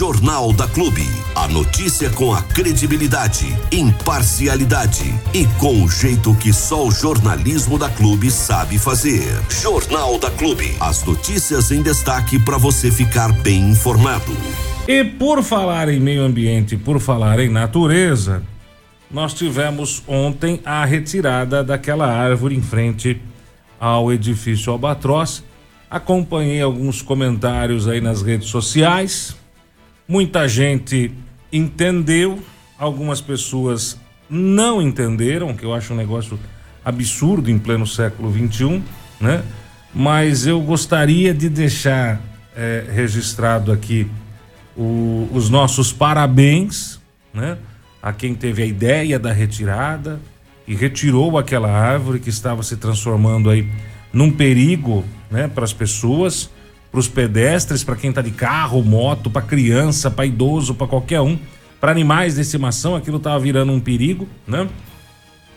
Jornal da Clube. A notícia com a credibilidade, imparcialidade e com o jeito que só o jornalismo da Clube sabe fazer. Jornal da Clube. As notícias em destaque para você ficar bem informado. E por falar em meio ambiente, por falar em natureza, nós tivemos ontem a retirada daquela árvore em frente ao edifício Albatroz. Acompanhei alguns comentários aí nas redes sociais. Muita gente entendeu, algumas pessoas não entenderam, que eu acho um negócio absurdo em pleno século XXI, né? Mas eu gostaria de deixar é, registrado aqui o, os nossos parabéns, né? a quem teve a ideia da retirada e retirou aquela árvore que estava se transformando aí num perigo, né, para as pessoas, para os pedestres, para quem está de carro, moto, para criança, para idoso, para qualquer um, para animais de estimação, aquilo estava virando um perigo, né?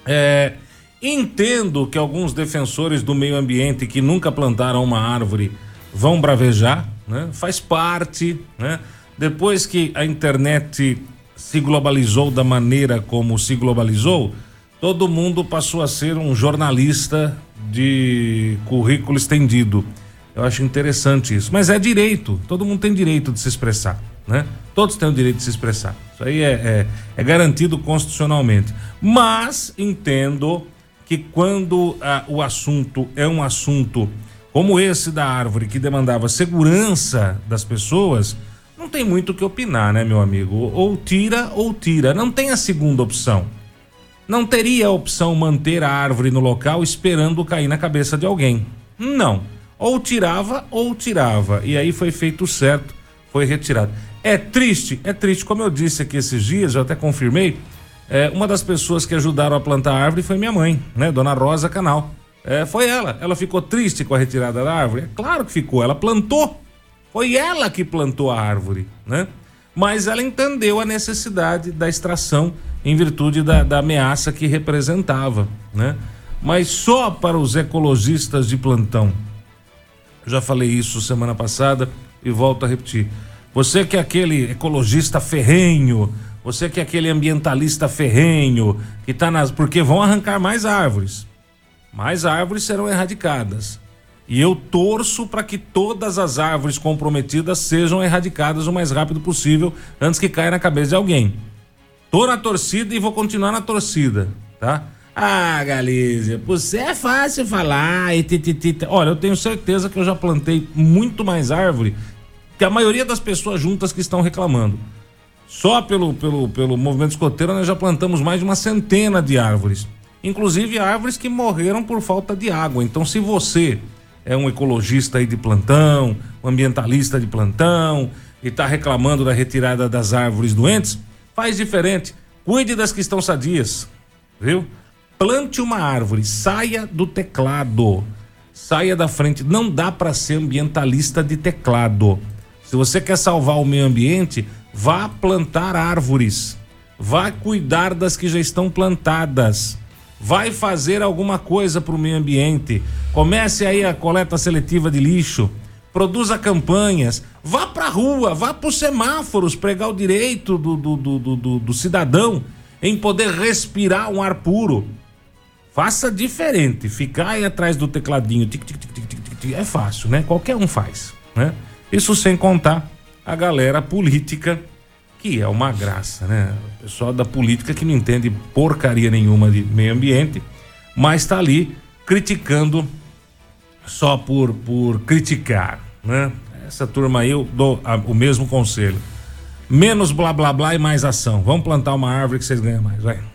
É, entendo que alguns defensores do meio ambiente que nunca plantaram uma árvore vão bravejar, né? Faz parte, né? Depois que a internet se globalizou da maneira como se globalizou, todo mundo passou a ser um jornalista de currículo estendido. Eu acho interessante isso. Mas é direito, todo mundo tem direito de se expressar, né? Todos têm o direito de se expressar. Isso aí é, é, é garantido constitucionalmente. Mas entendo que quando ah, o assunto é um assunto como esse da árvore, que demandava segurança das pessoas, não tem muito o que opinar, né, meu amigo? Ou tira ou tira. Não tem a segunda opção. Não teria a opção manter a árvore no local esperando cair na cabeça de alguém. Não. Ou tirava ou tirava. E aí foi feito certo, foi retirado. É triste, é triste. Como eu disse aqui esses dias, eu até confirmei. É, uma das pessoas que ajudaram a plantar a árvore foi minha mãe, né? Dona Rosa Canal. É, foi ela. Ela ficou triste com a retirada da árvore? É claro que ficou. Ela plantou foi ela que plantou a árvore, né? Mas ela entendeu a necessidade da extração em virtude da, da ameaça que representava, né? Mas só para os ecologistas de plantão. Já falei isso semana passada e volto a repetir. Você que é aquele ecologista ferrenho, você que é aquele ambientalista ferrenho, que está nas. Porque vão arrancar mais árvores. Mais árvores serão erradicadas. E eu torço para que todas as árvores comprometidas sejam erradicadas o mais rápido possível antes que caia na cabeça de alguém. Tô na torcida e vou continuar na torcida, tá? Ah, Galícia, você é fácil falar e tititi. Olha, eu tenho certeza que eu já plantei muito mais árvore que a maioria das pessoas juntas que estão reclamando. Só pelo, pelo, pelo movimento escoteiro nós já plantamos mais de uma centena de árvores. Inclusive árvores que morreram por falta de água. Então, se você é um ecologista aí de plantão, um ambientalista de plantão e está reclamando da retirada das árvores doentes, faz diferente. Cuide das que estão sadias, viu? Plante uma árvore, saia do teclado, saia da frente. Não dá para ser ambientalista de teclado. Se você quer salvar o meio ambiente, vá plantar árvores, vá cuidar das que já estão plantadas vai fazer alguma coisa para o meio ambiente. Comece aí a coleta seletiva de lixo, produza campanhas, vá para a rua, vá para os semáforos pregar o direito do, do, do, do, do cidadão em poder respirar um ar puro. Faça diferente, ficar aí atrás do tecladinho, tic, tic, tic, é fácil, né? Qualquer um faz, né? Isso sem contar a galera política que é uma graça, né? O pessoal da política que não entende porcaria nenhuma de meio ambiente, mas está ali criticando só por, por criticar, né? Essa turma aí eu dou a, o mesmo conselho. Menos blá blá blá e mais ação. Vamos plantar uma árvore que vocês ganham mais, vai.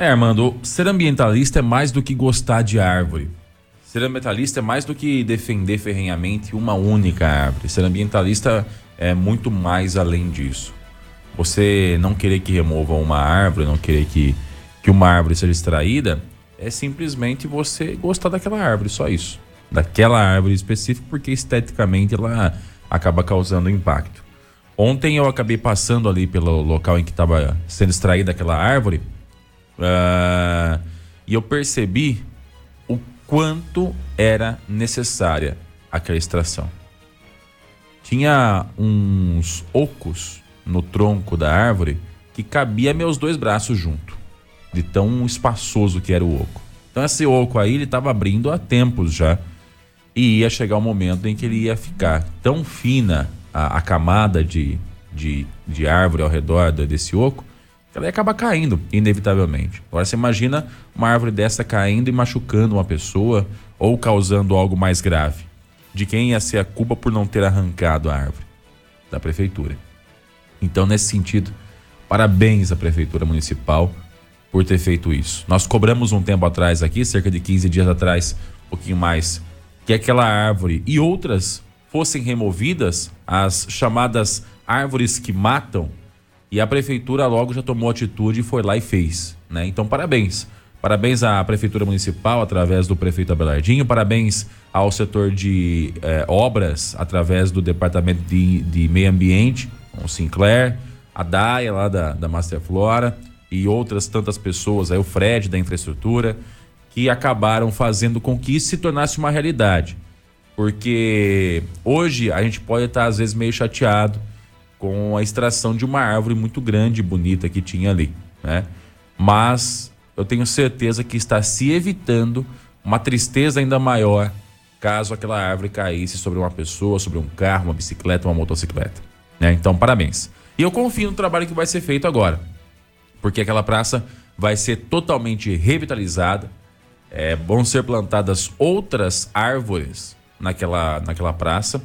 É, Armando, ser ambientalista é mais do que gostar de árvore. Ser ambientalista é mais do que defender ferrenhamente uma única árvore. Ser ambientalista é muito mais além disso. Você não querer que remova uma árvore, não querer que, que uma árvore seja extraída, é simplesmente você gostar daquela árvore, só isso. Daquela árvore específica, porque esteticamente ela acaba causando impacto. Ontem eu acabei passando ali pelo local em que estava sendo extraída aquela árvore uh, e eu percebi o quanto era necessária aquela extração tinha uns ocos no tronco da árvore que cabia meus dois braços junto, de tão espaçoso que era o oco. Então esse oco aí ele estava abrindo há tempos já e ia chegar o um momento em que ele ia ficar tão fina a, a camada de, de, de, árvore ao redor desse oco ela ia acabar caindo, inevitavelmente. Agora você imagina uma árvore dessa caindo e machucando uma pessoa ou causando algo mais grave. De quem ia ser a culpa por não ter arrancado a árvore? Da prefeitura. Então, nesse sentido, parabéns à prefeitura municipal por ter feito isso. Nós cobramos um tempo atrás aqui, cerca de 15 dias atrás, um pouquinho mais, que aquela árvore e outras fossem removidas, as chamadas árvores que matam, e a prefeitura logo já tomou atitude e foi lá e fez. Né? Então, parabéns. Parabéns à Prefeitura Municipal, através do prefeito Abelardinho, parabéns ao setor de eh, obras, através do Departamento de, de Meio Ambiente, o Sinclair, a Daia lá da, da Master Flora e outras tantas pessoas, aí o Fred da infraestrutura, que acabaram fazendo com que isso se tornasse uma realidade. Porque hoje a gente pode estar, às vezes, meio chateado com a extração de uma árvore muito grande e bonita que tinha ali, né? Mas eu tenho certeza que está se evitando uma tristeza ainda maior caso aquela árvore caísse sobre uma pessoa, sobre um carro, uma bicicleta, uma motocicleta. Né? Então, parabéns. E eu confio no trabalho que vai ser feito agora, porque aquela praça vai ser totalmente revitalizada. É, vão ser plantadas outras árvores naquela, naquela praça.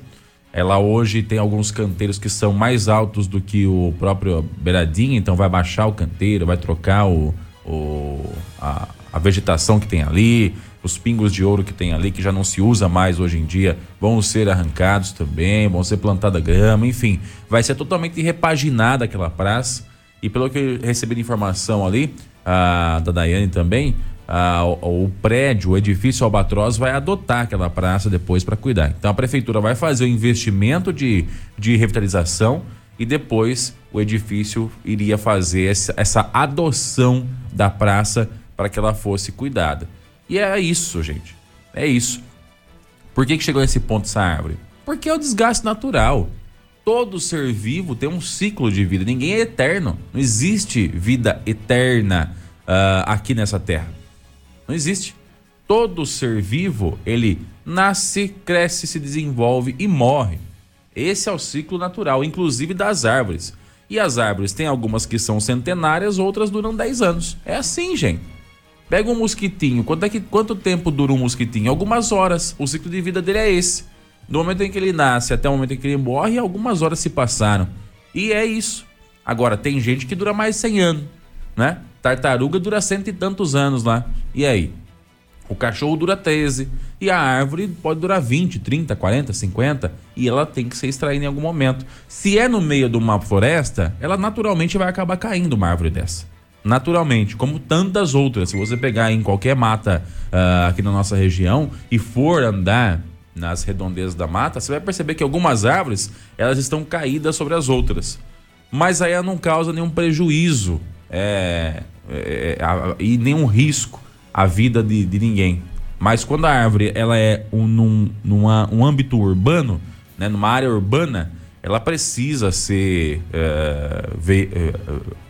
Ela hoje tem alguns canteiros que são mais altos do que o próprio beiradinho, então vai baixar o canteiro, vai trocar o, o, a, a vegetação que tem ali, os pingos de ouro que tem ali, que já não se usa mais hoje em dia, vão ser arrancados também, vão ser plantada grama, enfim, vai ser totalmente repaginada aquela praça. E pelo que eu recebi de informação ali, a, da Daiane também, a, o, prédio, o edifício Albatroz vai adotar aquela praça depois para cuidar. Então a prefeitura vai fazer o investimento de, de revitalização e depois o edifício iria fazer essa, essa adoção da praça para que ela fosse cuidada. E é isso, gente. É isso. Por que, que chegou nesse ponto essa árvore? Porque é o desgaste natural. Todo ser vivo tem um ciclo de vida. Ninguém é eterno. Não existe vida eterna uh, aqui nessa terra. Não existe. Todo ser vivo, ele nasce, cresce, se desenvolve e morre. Esse é o ciclo natural, inclusive das árvores. E as árvores tem algumas que são centenárias, outras duram 10 anos. É assim, gente. Pega um mosquitinho, quanto, é que, quanto tempo dura um mosquitinho? Algumas horas. O ciclo de vida dele é esse. Do momento em que ele nasce até o momento em que ele morre, algumas horas se passaram. E é isso. Agora, tem gente que dura mais de 100 anos, né? Tartaruga dura cento e tantos anos lá. E aí? O cachorro dura 13 e a árvore pode durar 20, 30, 40, 50 e ela tem que ser extraída em algum momento. Se é no meio de uma floresta, ela naturalmente vai acabar caindo uma árvore dessa. Naturalmente, como tantas outras. Se você pegar em qualquer mata uh, aqui na nossa região e for andar nas redondezas da mata, você vai perceber que algumas árvores elas estão caídas sobre as outras. Mas aí ela não causa nenhum prejuízo é, é, é, e nenhum risco à vida de, de ninguém. Mas quando a árvore ela é um, num, numa, um âmbito urbano, né, numa área urbana, ela precisa ser é, ve, é,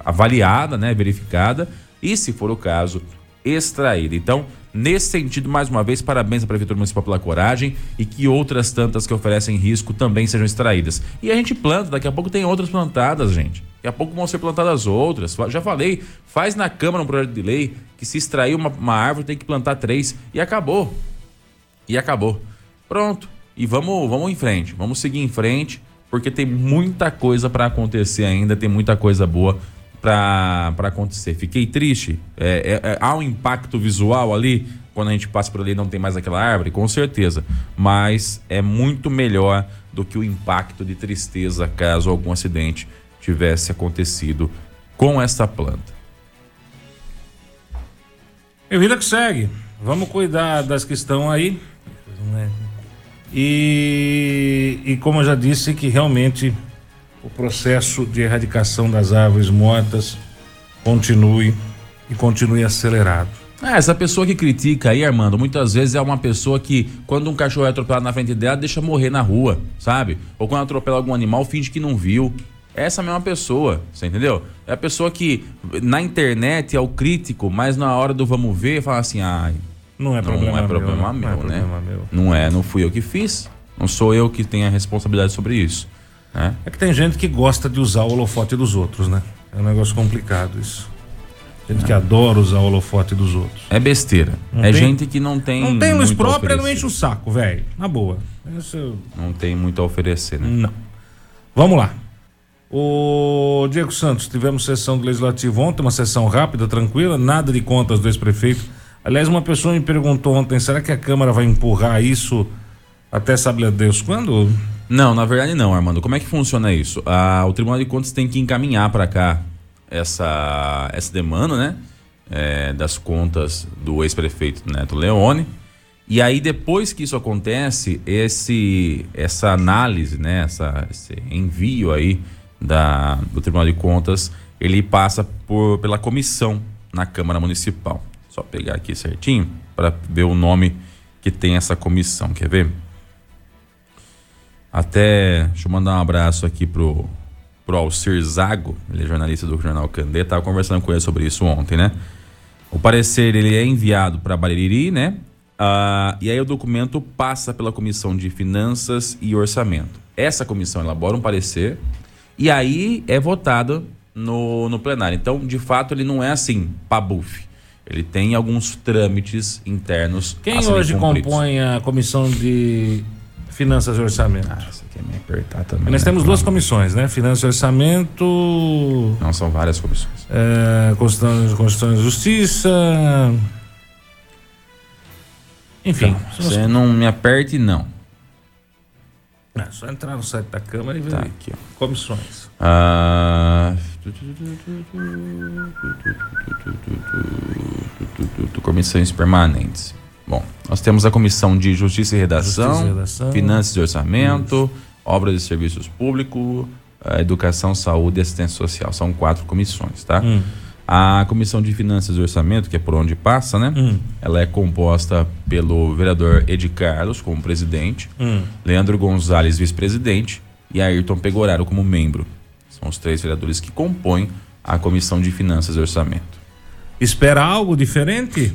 avaliada, né, verificada e, se for o caso, extraída. Então, nesse sentido, mais uma vez, parabéns à Prefeitura Municipal pela coragem e que outras tantas que oferecem risco também sejam extraídas. E a gente planta, daqui a pouco tem outras plantadas, gente. Daqui a pouco vão ser plantadas outras. Já falei, faz na Câmara um projeto de lei que se extrair uma, uma árvore tem que plantar três. E acabou. E acabou. Pronto. E vamos, vamos em frente. Vamos seguir em frente, porque tem muita coisa para acontecer ainda, tem muita coisa boa para acontecer. Fiquei triste. É, é, é, há um impacto visual ali quando a gente passa por ali não tem mais aquela árvore, com certeza. Mas é muito melhor do que o impacto de tristeza caso algum acidente tivesse acontecido com essa planta. E vida que segue. Vamos cuidar das que estão aí. E, e como eu já disse, que realmente o processo de erradicação das árvores mortas continue e continue acelerado. Ah, essa pessoa que critica aí, Armando, muitas vezes é uma pessoa que, quando um cachorro é atropelado na frente dela, deixa morrer na rua, sabe? Ou quando atropela algum animal, finge que não viu. Essa mesma pessoa, você entendeu? É a pessoa que na internet é o crítico, mas na hora do vamos ver, fala assim, ai. Não é problema, não é problema meu, meu, não é né? problema meu. Não é, não fui eu que fiz. Não sou eu que tenho a responsabilidade sobre isso. Né? É que tem gente que gosta de usar o holofote dos outros, né? É um negócio complicado isso. Gente que adora usar o holofote dos outros. É besteira. Não é tem- gente que não tem. Não tem luz própria, não enche o saco, velho. Na boa. Isso, Não tem muito a oferecer, né? não. Vamos lá. O Diego Santos, tivemos sessão do Legislativo ontem, uma sessão rápida, tranquila, nada de contas do ex-prefeito. Aliás, uma pessoa me perguntou ontem, será que a Câmara vai empurrar isso até sabe Deus quando? Não, na verdade não, Armando. Como é que funciona isso? Ah, o Tribunal de Contas tem que encaminhar para cá essa, essa demanda, né? É, das contas do ex-prefeito Neto Leone. E aí, depois que isso acontece, esse, essa análise, né? Essa, esse envio aí da, do Tribunal de Contas, ele passa por, pela comissão na Câmara Municipal. Só pegar aqui certinho para ver o nome que tem essa comissão. Quer ver? Até, deixa eu mandar um abraço aqui pro, pro Alcir Zago, ele é jornalista do Jornal Candê, tava conversando com ele sobre isso ontem, né? O parecer, ele é enviado para Bariri, né? Ah, e aí o documento passa pela Comissão de Finanças e Orçamento. Essa comissão elabora um parecer e aí é votado no, no plenário. Então, de fato, ele não é assim, pabuf. Ele tem alguns trâmites internos. Quem hoje compõe a comissão de Finanças e Orçamento? Ah, você quer me apertar também. Nós né? temos duas comissões, né? Finanças e Orçamento, Não, são várias comissões. é, Constituição, Constituição e Justiça. Enfim, Você não me aperte, não. é só entrar no site da Câmara e ver Tá aqui, ó. comissões. Ah, Comissões permanentes. Bom, nós temos a Comissão de Justiça e Redação, Justiça e Redação. Finanças e Orçamento, Obras e Serviços Públicos, eh, Educação, Saúde e Assistência Social. São quatro comissões, tá? Hum. A Comissão de Finanças e Orçamento, que é por onde passa, né? Hum. Ela é composta pelo vereador Ed Carlos como presidente, Hum. Leandro Gonzalez, vice-presidente, e Ayrton Pegoraro como membro. São os três vereadores que compõem a Comissão de Finanças e Orçamento. Espera algo diferente?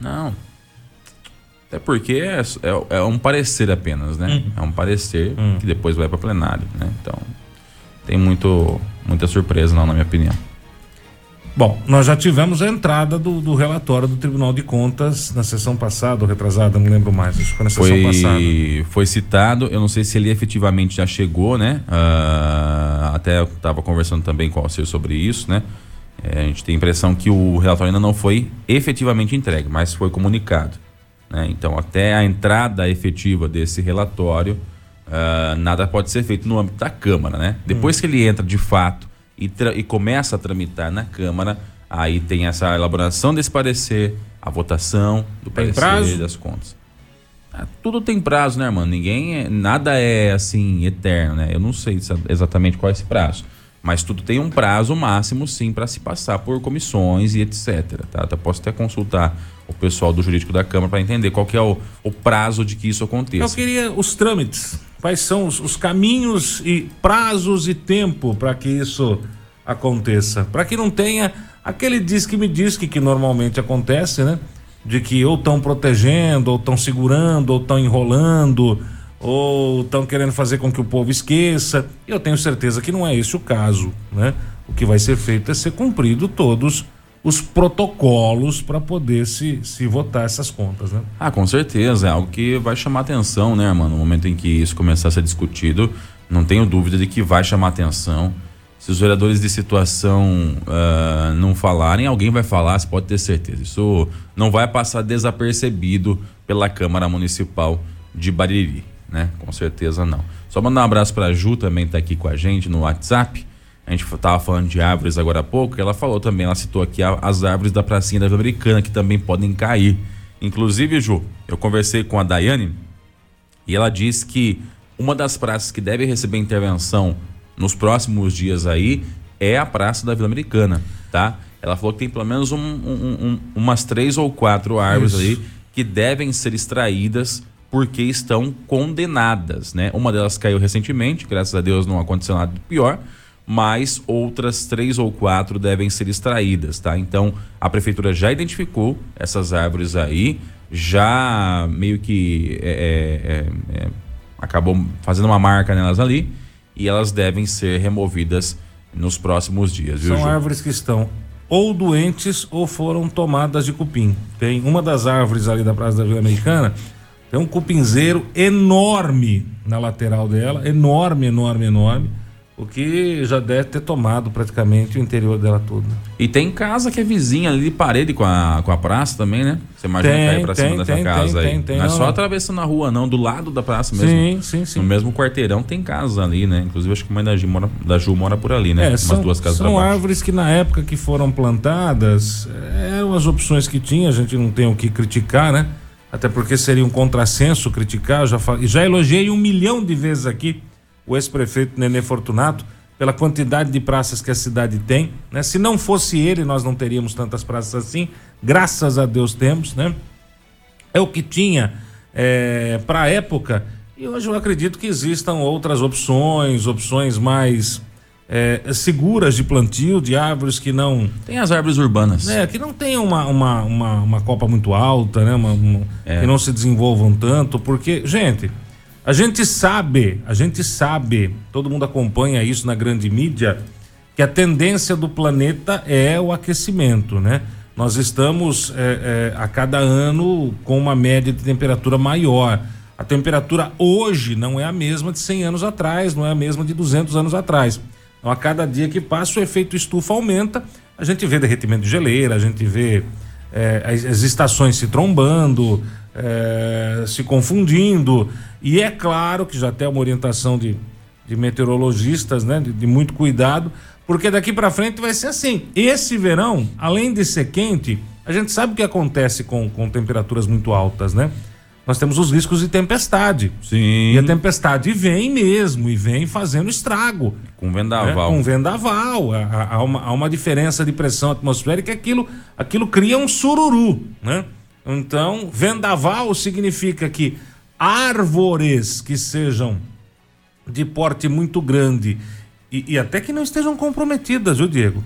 Não. Até porque é, é- é um parecer apenas, né? É um parecer que depois vai para plenário, né? Então, tem muito, muita surpresa, não, na minha opinião. Bom, nós já tivemos a entrada do, do relatório do Tribunal de Contas na sessão passada ou retrasada, não lembro mais. Acho que foi na sessão passada. Foi, citado, eu não sei se ele efetivamente já chegou, né? Ah, até eu estava conversando também com o Alcir sobre isso, né? É, a gente tem a impressão que o relatório ainda não foi efetivamente entregue, mas foi comunicado. né? Então, até a entrada efetiva desse relatório, ah, nada pode ser feito no âmbito da Câmara, né? Depois que ele entra de fato e, e começa a tramitar na Câmara, aí tem essa elaboração desse parecer, a votação do Tem parecer prazo? das contas. Ah, tudo tem prazo, né, irmão? Ninguém, é- nada é assim eterno, né? Eu não sei exa- exatamente qual é esse prazo, mas tudo tem um prazo máximo, sim, para se passar por comissões e etc. Tá? Até posso até consultar o pessoal do jurídico da Câmara para entender qual que é o, o prazo de que isso Eu aconteça. queria os trâmites. Quais são os, os caminhos e prazos e tempo para que isso aconteça? Para que não tenha aquele diz que me diz que, que normalmente acontece, né? De que ou estão protegendo, ou estão segurando, ou estão enrolando, ou estão querendo fazer com que o povo esqueça. Eu tenho certeza que não é esse o caso, né? O que vai ser feito é ser cumprido todos os protocolos para poder se, se votar essas contas, né? Ah, com certeza, é algo que vai chamar atenção, né, mano? No momento em que isso começar a ser discutido, não tenho dúvida de que vai chamar atenção. Se os vereadores de situação ah, não falarem, alguém vai falar, você pode ter certeza. Isso não vai passar desapercebido pela Câmara Municipal de Bariri, né? Com certeza não. Só mandar um abraço pra Ju, também tá aqui com a gente no WhatsApp. A gente tava falando de árvores agora há pouco, ela falou também, ela citou aqui a- as árvores da pracinha da Vila Americana que também podem cair. Inclusive, Ju, eu conversei com a Daiane e ela disse que uma das praças que deve receber intervenção nos próximos dias aí é a Praça da Vila Americana, tá? Ela falou que tem pelo menos um, um, um, umas três ou quatro árvores Isso. ali que devem ser extraídas porque estão condenadas, né? Uma delas caiu recentemente, graças a Deus não aconteceu nada pior, mas outras três ou quatro devem ser extraídas, tá? Então a prefeitura já identificou essas árvores aí, já meio que é, é, é, é acabou fazendo uma marca nelas ali e elas devem ser removidas nos próximos dias. São viu, árvores que estão ou doentes ou foram tomadas de cupim. Tem uma das árvores ali da Praça da Vila Americana, tem um cupinzeiro enorme na lateral dela, enorme, enorme, enorme o que já deve ter tomado praticamente o interior dela toda. E tem casa que é vizinha ali de parede com a, com a praça também, né? Você imagina tem, cair pra tem, cima tem, dessa casa aí. não é só atravessando a rua, não, do lado da praça mesmo. Sim, sim, sim. No mesmo quarteirão tem casa ali, né? Inclusive acho que a mãe da Ju mora, da Ju mora por ali, né? É, são, Umas duas casas São árvores que na época que foram plantadas, eram as opções que tinha, a gente não tem o que criticar, né? Até porque seria um contrassenso criticar, já, já elogiei um milhão de vezes aqui o ex-prefeito Nenê Fortunato, pela quantidade de praças que a cidade tem. Né? Se não fosse ele, nós não teríamos tantas praças assim. Graças a Deus temos, né? É o que tinha é, para a época. E hoje eu acredito que existam outras opções, opções mais é, seguras de plantio, de árvores que não. Tem as árvores urbanas. É, que não tenham uma, uma, uma, uma copa muito alta, né? Uma, uma, é. Que não se desenvolvam tanto, porque, gente, a gente sabe, a gente sabe, todo mundo acompanha isso na grande mídia, que a tendência do planeta é o aquecimento, né? Nós estamos é, é, a cada ano com uma média de temperatura maior. A temperatura hoje não é a mesma de 100 anos atrás, não é a mesma de 200 anos atrás. Então, a cada dia que passa, o efeito estufa aumenta. A gente vê derretimento de geleira, a gente vê é, as, as, estações se trombando, é, se confundindo. E é claro que já tem uma orientação de, de meteorologistas, né? De, de muito cuidado, porque daqui para frente vai ser assim. Esse verão, além de ser quente, a gente sabe o que acontece com, com temperaturas muito altas, né? Nós temos os riscos de tempestade. Sim. E a tempestade vem mesmo, e vem fazendo estrago. Com vendaval. Né? Com vendaval. Há, há, uma, há uma diferença de pressão atmosférica, aquilo, aquilo cria um sururu, né? Então, vendaval significa que árvores que sejam de porte muito grande e, e, até que não estejam comprometidas, viu, Diego?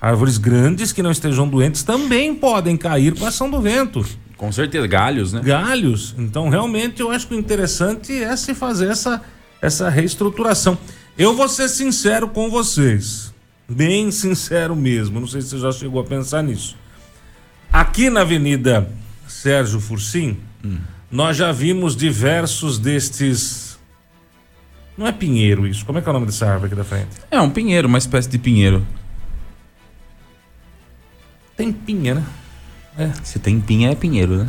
Árvores grandes que não estejam doentes também podem cair com a ação do vento. Com certeza, galhos, né? Galhos. Então, realmente, eu acho que o interessante é se fazer essa, essa reestruturação. Eu vou ser sincero com vocês. Bem sincero mesmo. Não sei se você já chegou a pensar nisso. Aqui na Avenida Sérgio Fursim, hum. nós já vimos diversos destes. Não é pinheiro isso. Como é que é o nome dessa árvore aqui da frente? É um pinheiro, uma espécie de pinheiro. Tem pinha, né? É. Se tem pinha, é pinheiro, né?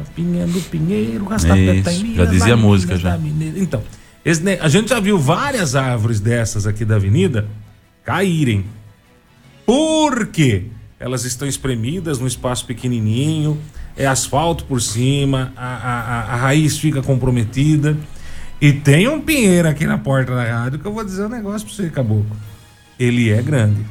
A pinha do pinheiro, gasta Isso, Já dizia a música já. Então, esse, a gente já viu várias árvores dessas aqui da avenida caírem. Por quê? elas estão espremidas num espaço pequenininho, é asfalto por cima, a, a, a raiz fica comprometida. E tem um pinheiro aqui na porta da rádio que eu vou dizer um negócio pra você, caboclo. Ele é grande.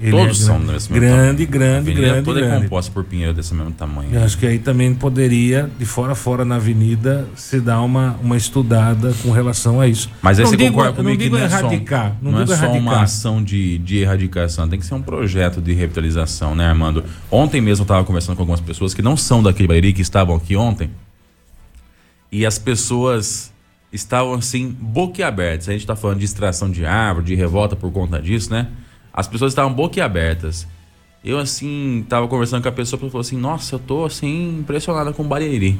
Ele Todos é são desse mesmo grande, grande, grande, toda grande. é composta por pinheiro desse mesmo tamanho. Eu acho que aí também poderia, de fora a fora na avenida, se dar uma, uma estudada com relação a isso. Mas aí não você digo, concorda comigo não digo que não erradicar, é só, não, não é só uma ação de, de erradicação, tem que ser um projeto de revitalização, né, Armando? Ontem mesmo eu estava conversando com algumas pessoas que não são daquele Bariri, que estavam aqui ontem, e as pessoas estavam assim, boquiabertas. A gente está falando de extração de árvore, de revolta por conta disso, né? As pessoas estavam boquiabertas. Eu, assim, tava conversando com a pessoa e falou assim: Nossa, eu tô, assim, impressionada com o Bariri.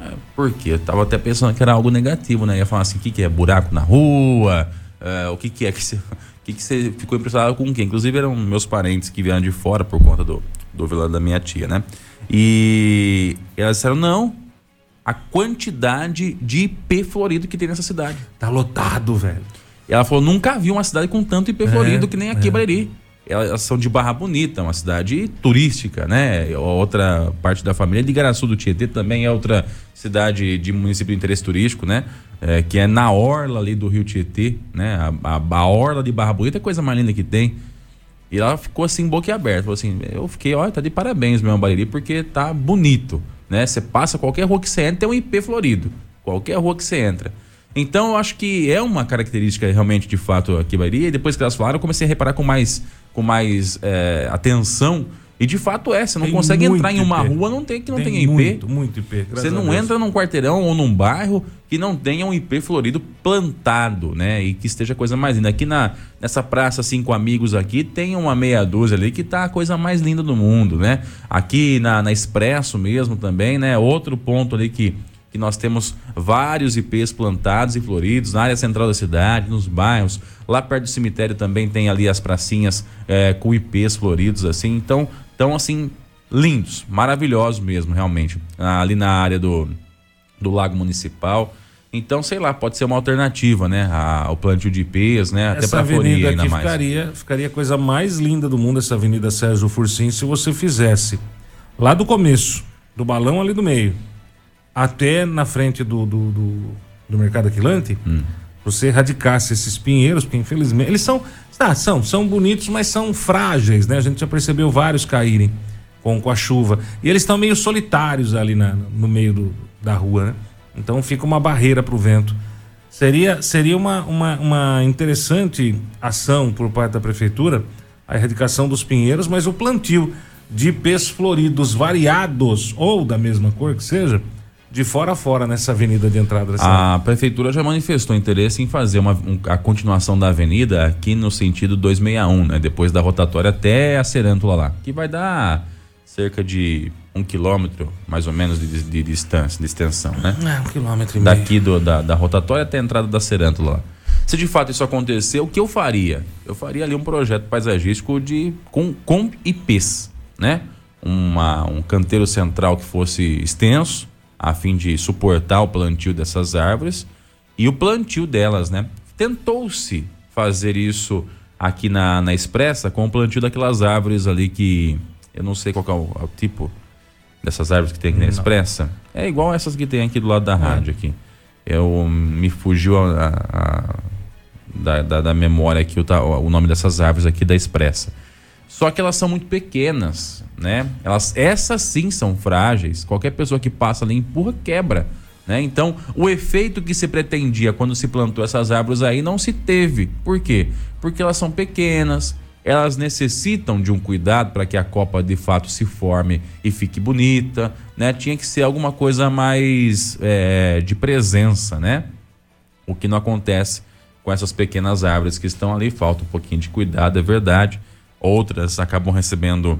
É, por quê? Eu tava até pensando que era algo negativo, né? Ia falar assim: o que, que é? Buraco na rua? É, o que, que é que você. Que, que você ficou impressionado com quem? Inclusive eram meus parentes que vieram de fora por conta do, do velório da minha tia, né? E elas disseram: não, a quantidade de IP florido que tem nessa cidade. Tá lotado, velho. Ela falou: nunca vi uma cidade com tanto IP florido é, que nem aqui, é. Bariri. Elas são de Barra Bonita, uma cidade turística, né? outra parte da família de Igaraçu do Tietê também é outra cidade de município de interesse turístico, né? É, que é na orla ali do Rio Tietê, né? A, a, a, orla de Barra Bonita é a coisa mais linda que tem. E ela ficou assim, boquiaberta. Falou assim: eu fiquei, olha, tá de parabéns, meu Bariri, porque tá bonito. né? Você passa qualquer rua que você entra, tem um IP florido. Qualquer rua que você entra. Então, eu acho que é uma característica realmente, de fato, aqui Bahia. E depois que elas falaram, eu comecei a reparar com mais, com mais é, atenção. E de fato é, você não Tem consegue entrar em uma IP. rua não tem, que não Tem tenha IP. muito, muito IP, Você não entra num quarteirão ou num bairro que não tenha um IP florido plantado, né? E que esteja a coisa mais linda. Aqui na, nessa praça Cinco Amigos aqui, tem uma meia dúzia ali que tá a coisa mais linda do mundo, né? Aqui na, na Expresso mesmo também, né? Outro ponto ali que, que nós temos vários IPs plantados e floridos na área central da cidade, nos bairros. Lá perto do cemitério também tem ali as pracinhas é, com IPs floridos, assim. Então, então assim, lindos, maravilhosos mesmo, realmente. Ali na área do, do Lago Municipal. Então, sei lá, pode ser uma alternativa, né? A- o plantio de IPs, né? Até Essa avenida aqui mais. ficaria, ficaria a coisa mais linda do mundo, essa Avenida Sérgio Fursim, se você fizesse lá do começo, do balão ali do meio, até na frente do, do, do, do Mercado Aquilante, Hum. você erradicasse esses pinheiros, porque infelizmente eles são, tá, são, são bonitos, mas são frágeis, né? A gente já percebeu vários caírem com, com a chuva. E eles estão meio solitários ali na, no meio do- da rua, né? Então fica uma barreira para o vento. Seria, seria uma, uma, uma interessante ação por parte da prefeitura a erradicação dos pinheiros, mas o plantio de ipês floridos variados ou da mesma cor que seja, de fora a fora nessa avenida de entrada da cidade. A prefeitura já manifestou interesse em fazer uma, um- a continuação da avenida aqui no sentido 261, né? Depois da rotatória até a Cerântula lá, que vai dar cerca de um quilômetro, mais ou menos, de, de distância, de extensão, né? Ah, um quilômetro e meio. daqui do, da, da rotatória até a entrada da Cerântula lá. Se de fato isso acontecer, o que eu faria? Eu faria ali um projeto paisagístico de, com, com IPs, né? Uma, um canteiro central que fosse extenso, a fim de suportar o plantio dessas árvores e o plantio delas, né? Tentou-se fazer isso aqui na, na Expressa com o plantio daquelas árvores ali que eu não sei qual é o, é o tipo dessas árvores que tem aqui na Expressa. É igual essas que tem aqui do lado da rádio aqui. Eu me fugiu a, a- a- da, da, da memória aqui o, o nome dessas árvores aqui da Expressa. Só que elas são muito pequenas, né? Elas, essas sim são frágeis. Qualquer pessoa que passa ali empurra, quebra. Né? Então, o efeito que se pretendia quando se plantou essas árvores aí não se teve. Por quê? Porque elas são pequenas, elas necessitam de um cuidado para que a copa de fato se forme e fique bonita, né? Tinha que ser alguma coisa mais é, de presença, né? O que não acontece com essas pequenas árvores que estão ali, falta um pouquinho de cuidado, é verdade. Outras acabam recebendo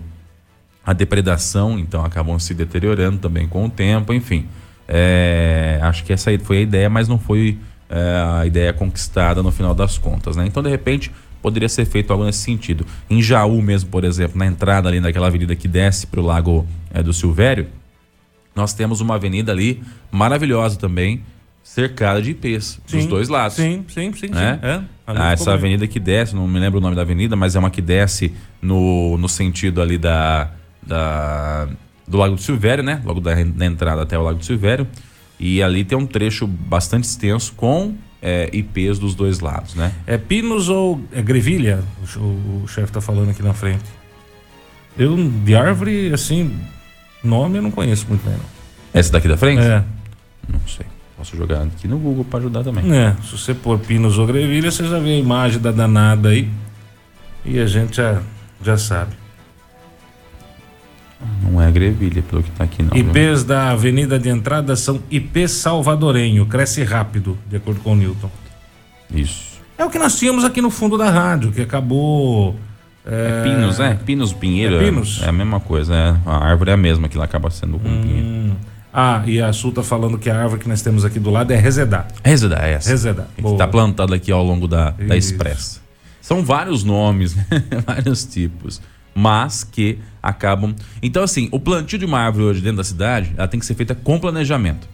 a depredação, então acabam se deteriorando também com o tempo, enfim. É, acho que essa foi a ideia, mas não foi é, a ideia conquistada no final das contas, né? Então, de repente, poderia ser feito algo nesse sentido. Em Jaú mesmo, por exemplo, na entrada ali naquela avenida que desce para o Lago é, do Silvério, nós temos uma avenida ali maravilhosa também, cercada de IPs, dos Sim, dois lados. Sim, sim, sim. sim. né? É, ali ah, essa bem. avenida que desce, não me lembro o nome da avenida, mas é uma que desce no, no sentido ali da, da do Lago do Silvério, né? Logo da, da entrada até o Lago do Silvério. E ali tem um trecho bastante extenso com é, IPs dos dois lados, né? É pinos ou é grevilha? O, o chefe tá falando aqui na frente. Eu, de árvore, assim, nome eu não conheço muito bem. não. Essa daqui da frente? É, Não sei. Posso jogar aqui no Google para ajudar também. é, se você pôr pinos ou grevilha, você já vê a imagem da danada aí. E a gente já, já sabe. Não é grevilha, pelo que tá aqui, não. viu? IPs da avenida de entrada são IP salvadorenho, cresce rápido, de acordo com o Newton. Isso. É o que nós tínhamos aqui no fundo da rádio, que acabou. É pinos, né? Pinos, pinheiro. É pinos? É a mesma coisa, é. A árvore é a mesma, que ela acaba sendo com pinheiro. Hum. Ah, e a Sul tá falando que a árvore que nós temos aqui do lado é resedá. Reseda, é essa. Que Boa. está plantada aqui ao longo da, da expressa. São vários nomes, né? vários tipos, mas que acabam. Então, assim, o plantio de uma árvore hoje dentro da cidade, ela tem que ser feita com planejamento.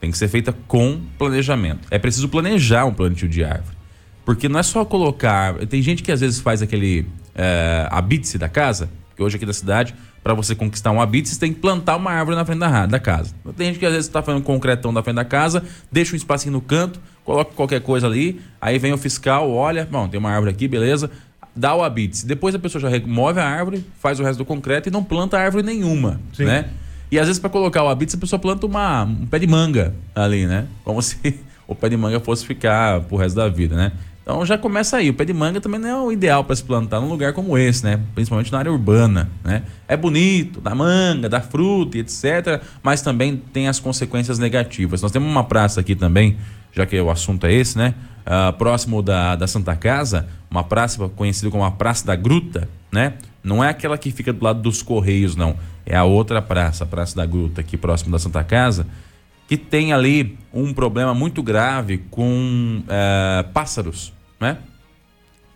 Tem que ser feita com planejamento. É preciso planejar um plantio de árvore. Porque não é só colocar. Tem gente que às vezes faz aquele é, habite da casa, que hoje aqui da cidade, para você conquistar um habite, você tem que plantar uma árvore na frente da, da casa. Tem gente que às vezes está fazendo um concretão da frente da casa, deixa um espacinho no canto, coloca qualquer coisa ali, aí vem o fiscal, olha, bom, tem uma árvore aqui, beleza. dá o habite. Depois a pessoa já remove a árvore, faz o resto do concreto e não planta árvore nenhuma, Sim. né? E às vezes para colocar o habite a pessoa planta uma, um pé de manga ali, né? Como se o pé de manga fosse ficar pro resto da vida, né? Então já começa aí. O pé de manga também não é o ideal para se plantar num lugar como esse, né? Principalmente na área urbana, né? É bonito, dá manga, dá fruta etc. Mas também tem as consequências negativas. Nós temos uma praça aqui também, já que o assunto é esse, né? Uh, próximo da, da Santa Casa, uma praça conhecida como a Praça da Gruta, né? Não é aquela que fica do lado dos Correios, não. É a outra praça, a Praça da Gruta, aqui próximo da Santa Casa, que tem ali um problema muito grave com uh, pássaros né?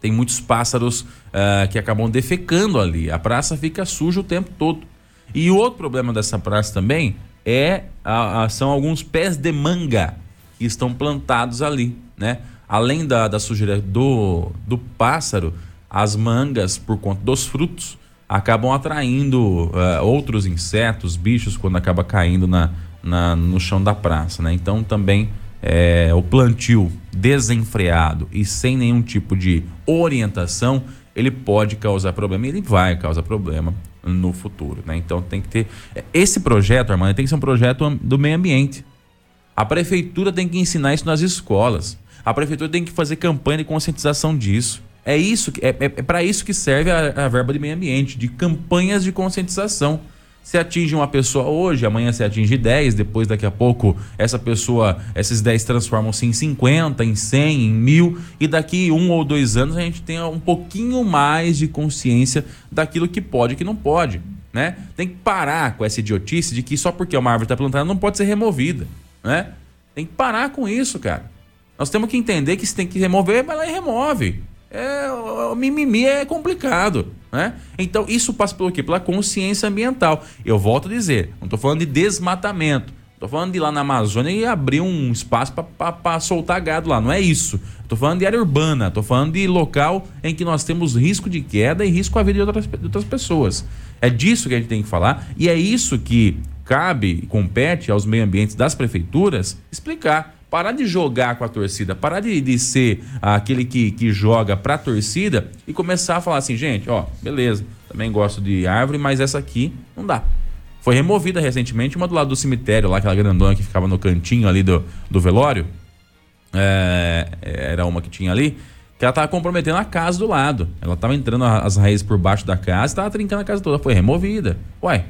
Tem muitos pássaros uh, que acabam defecando ali. A praça fica suja o tempo todo. E outro problema dessa praça também é a, a, são alguns pés de manga que estão plantados ali, né? Além da, da sujeira do, do pássaro, as mangas, por conta dos frutos, acabam atraindo uh, outros insetos, bichos, quando acaba caindo na, na, no chão da praça, né? Então também é, o plantio desenfreado e sem nenhum tipo de orientação, ele pode causar problema e ele vai causar problema no futuro, né? Então tem que ter esse projeto, Armando, tem que ser um projeto do meio ambiente. A prefeitura tem que ensinar isso nas escolas. A prefeitura tem que fazer campanha de conscientização disso. É isso, é, é, é para isso que serve a, a verba de meio ambiente, de campanhas de conscientização. Se atinge uma pessoa hoje, amanhã se atinge 10, depois daqui a pouco essa pessoa, esses 10 transformam-se em 50, em 100, em mil, e daqui um ou dois anos a gente tenha um pouquinho mais de consciência daquilo que pode e que não pode. Né? Tem que parar com essa idiotice de que só porque uma árvore está plantada não pode ser removida. Né? Tem que parar com isso, cara. Nós temos que entender que se tem que remover, vai lá e remove. É, o mimimi é complicado. Né? Então, isso passa pelo quê? Pela consciência ambiental. Eu volto a dizer, não estou falando de desmatamento. Estou falando de ir lá na Amazônia e abrir um espaço para soltar gado lá. Não é isso. Estou falando de área urbana. Estou falando de local em que nós temos risco de queda e risco à vida de outras, de outras pessoas. É disso que a gente tem que falar e é isso que cabe, compete aos meio ambientes das prefeituras explicar parar de jogar com a torcida, parar de, de ser aquele que, que joga pra torcida e começar a falar assim, gente, ó, beleza, também gosto de árvore, mas essa aqui não dá. Foi removida recentemente uma do lado do cemitério, lá, aquela grandona que ficava no cantinho ali do, do velório. É, era uma que tinha ali, que ela tava comprometendo a casa do lado. Ela tava entrando as raízes por baixo da casa e tava trincando a casa toda. Foi removida. Ué,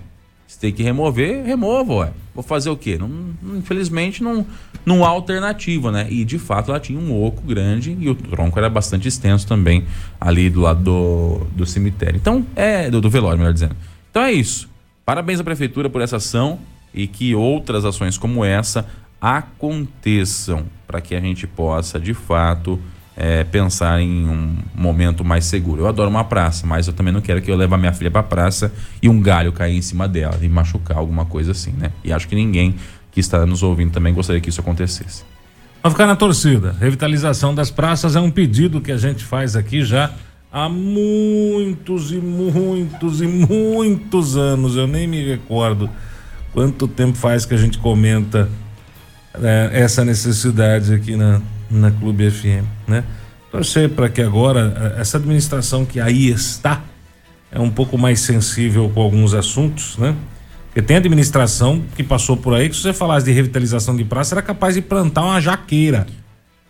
se tem que remover, remova, ué. Vou fazer o quê? Não, infelizmente não, não há alternativa, né? E de fato ela tinha um oco grande e o tronco era bastante extenso também ali do lado do, do cemitério. Então, é. Do, do velório, melhor dizendo. Então é isso. Parabéns à prefeitura por essa ação e que outras ações como essa aconteçam para que a gente possa de fato é, pensar em um momento mais seguro. Eu adoro uma praça, mas eu também não quero que eu leve a minha filha para a praça e um galho cair em cima dela e machucar alguma coisa assim, né? E acho que ninguém que está nos ouvindo também gostaria que isso acontecesse. Vai ficar na torcida. Revitalização das praças é um pedido que a gente faz aqui já há muitos e muitos e muitos anos. Eu nem me recordo quanto tempo faz que a gente comenta é, essa necessidade aqui na, na Clube FM, né? Torcer para que agora eh, essa administração que aí está é um pouco mais sensível com alguns assuntos, né? Porque tem administração que passou por aí que se você falasse de revitalização de praça era capaz de plantar uma jaqueira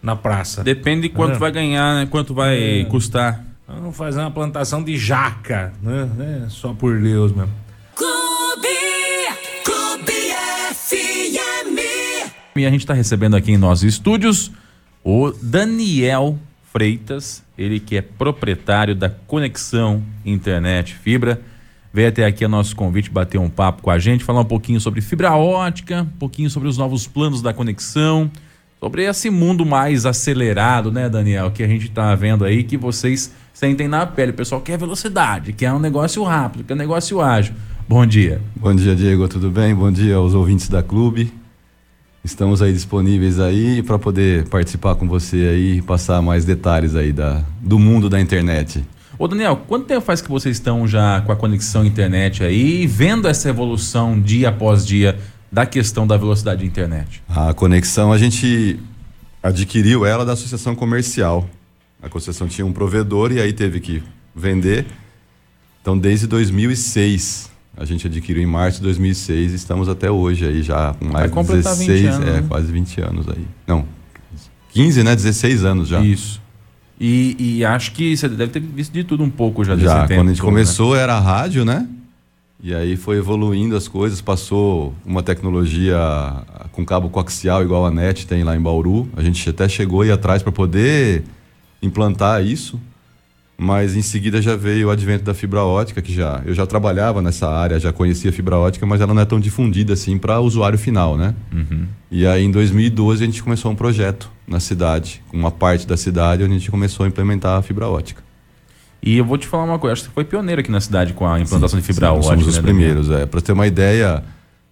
na praça. Depende de quanto é. vai ganhar, né? Quanto vai é. custar. Vamos fazer uma plantação de jaca, né? É só por Deus mesmo. Clube, Clube FM. E a gente está recebendo aqui em nossos estúdios o Daniel Freitas, ele que é proprietário da Conexão Internet Fibra, veio até aqui a nosso convite bater um papo com a gente, falar um pouquinho sobre fibra ótica, um pouquinho sobre os novos planos da conexão, sobre esse mundo mais acelerado, né, Daniel, que a gente está vendo aí, que vocês sentem na pele. O pessoal quer velocidade, quer um negócio rápido, quer um negócio ágil. Bom dia. Bom dia, Diego, tudo bem? Bom dia aos ouvintes da Clube. Estamos aí disponíveis aí para poder participar com você aí e passar mais detalhes aí da, do mundo da internet. Ô Daniel, quanto tempo faz que vocês estão já com a conexão internet aí, vendo essa evolução dia após dia da questão da velocidade de internet? A conexão a gente adquiriu ela da associação comercial. A concessão tinha um provedor e aí teve que vender. Então, desde 2006, a gente adquiriu em março de 2006 e estamos até hoje aí já com mais de 16, anos, é, né? quase 20 anos aí. Não, 15, né? 16 anos já. Isso. E, e, acho que você deve ter visto de tudo um pouco já, já tempo. Quando a gente todo, começou né? era rádio, né? E aí foi evoluindo as coisas, passou uma tecnologia com cabo coaxial igual a NET tem lá em Bauru. A gente até chegou aí atrás para poder implantar isso, mas em seguida já veio o advento da fibra ótica, que já eu já trabalhava nessa área, já conhecia a fibra ótica, mas ela não é tão difundida assim para usuário final, né? Uhum. E aí em 2012 a gente começou um projeto na cidade, com uma parte da cidade onde a gente começou a implementar a fibra ótica. E eu vou te falar uma coisa, acho que você foi pioneiro aqui na cidade com a implantação sim, de fibra sim, ótica. Somos os né, primeiros, é. Para ter uma ideia,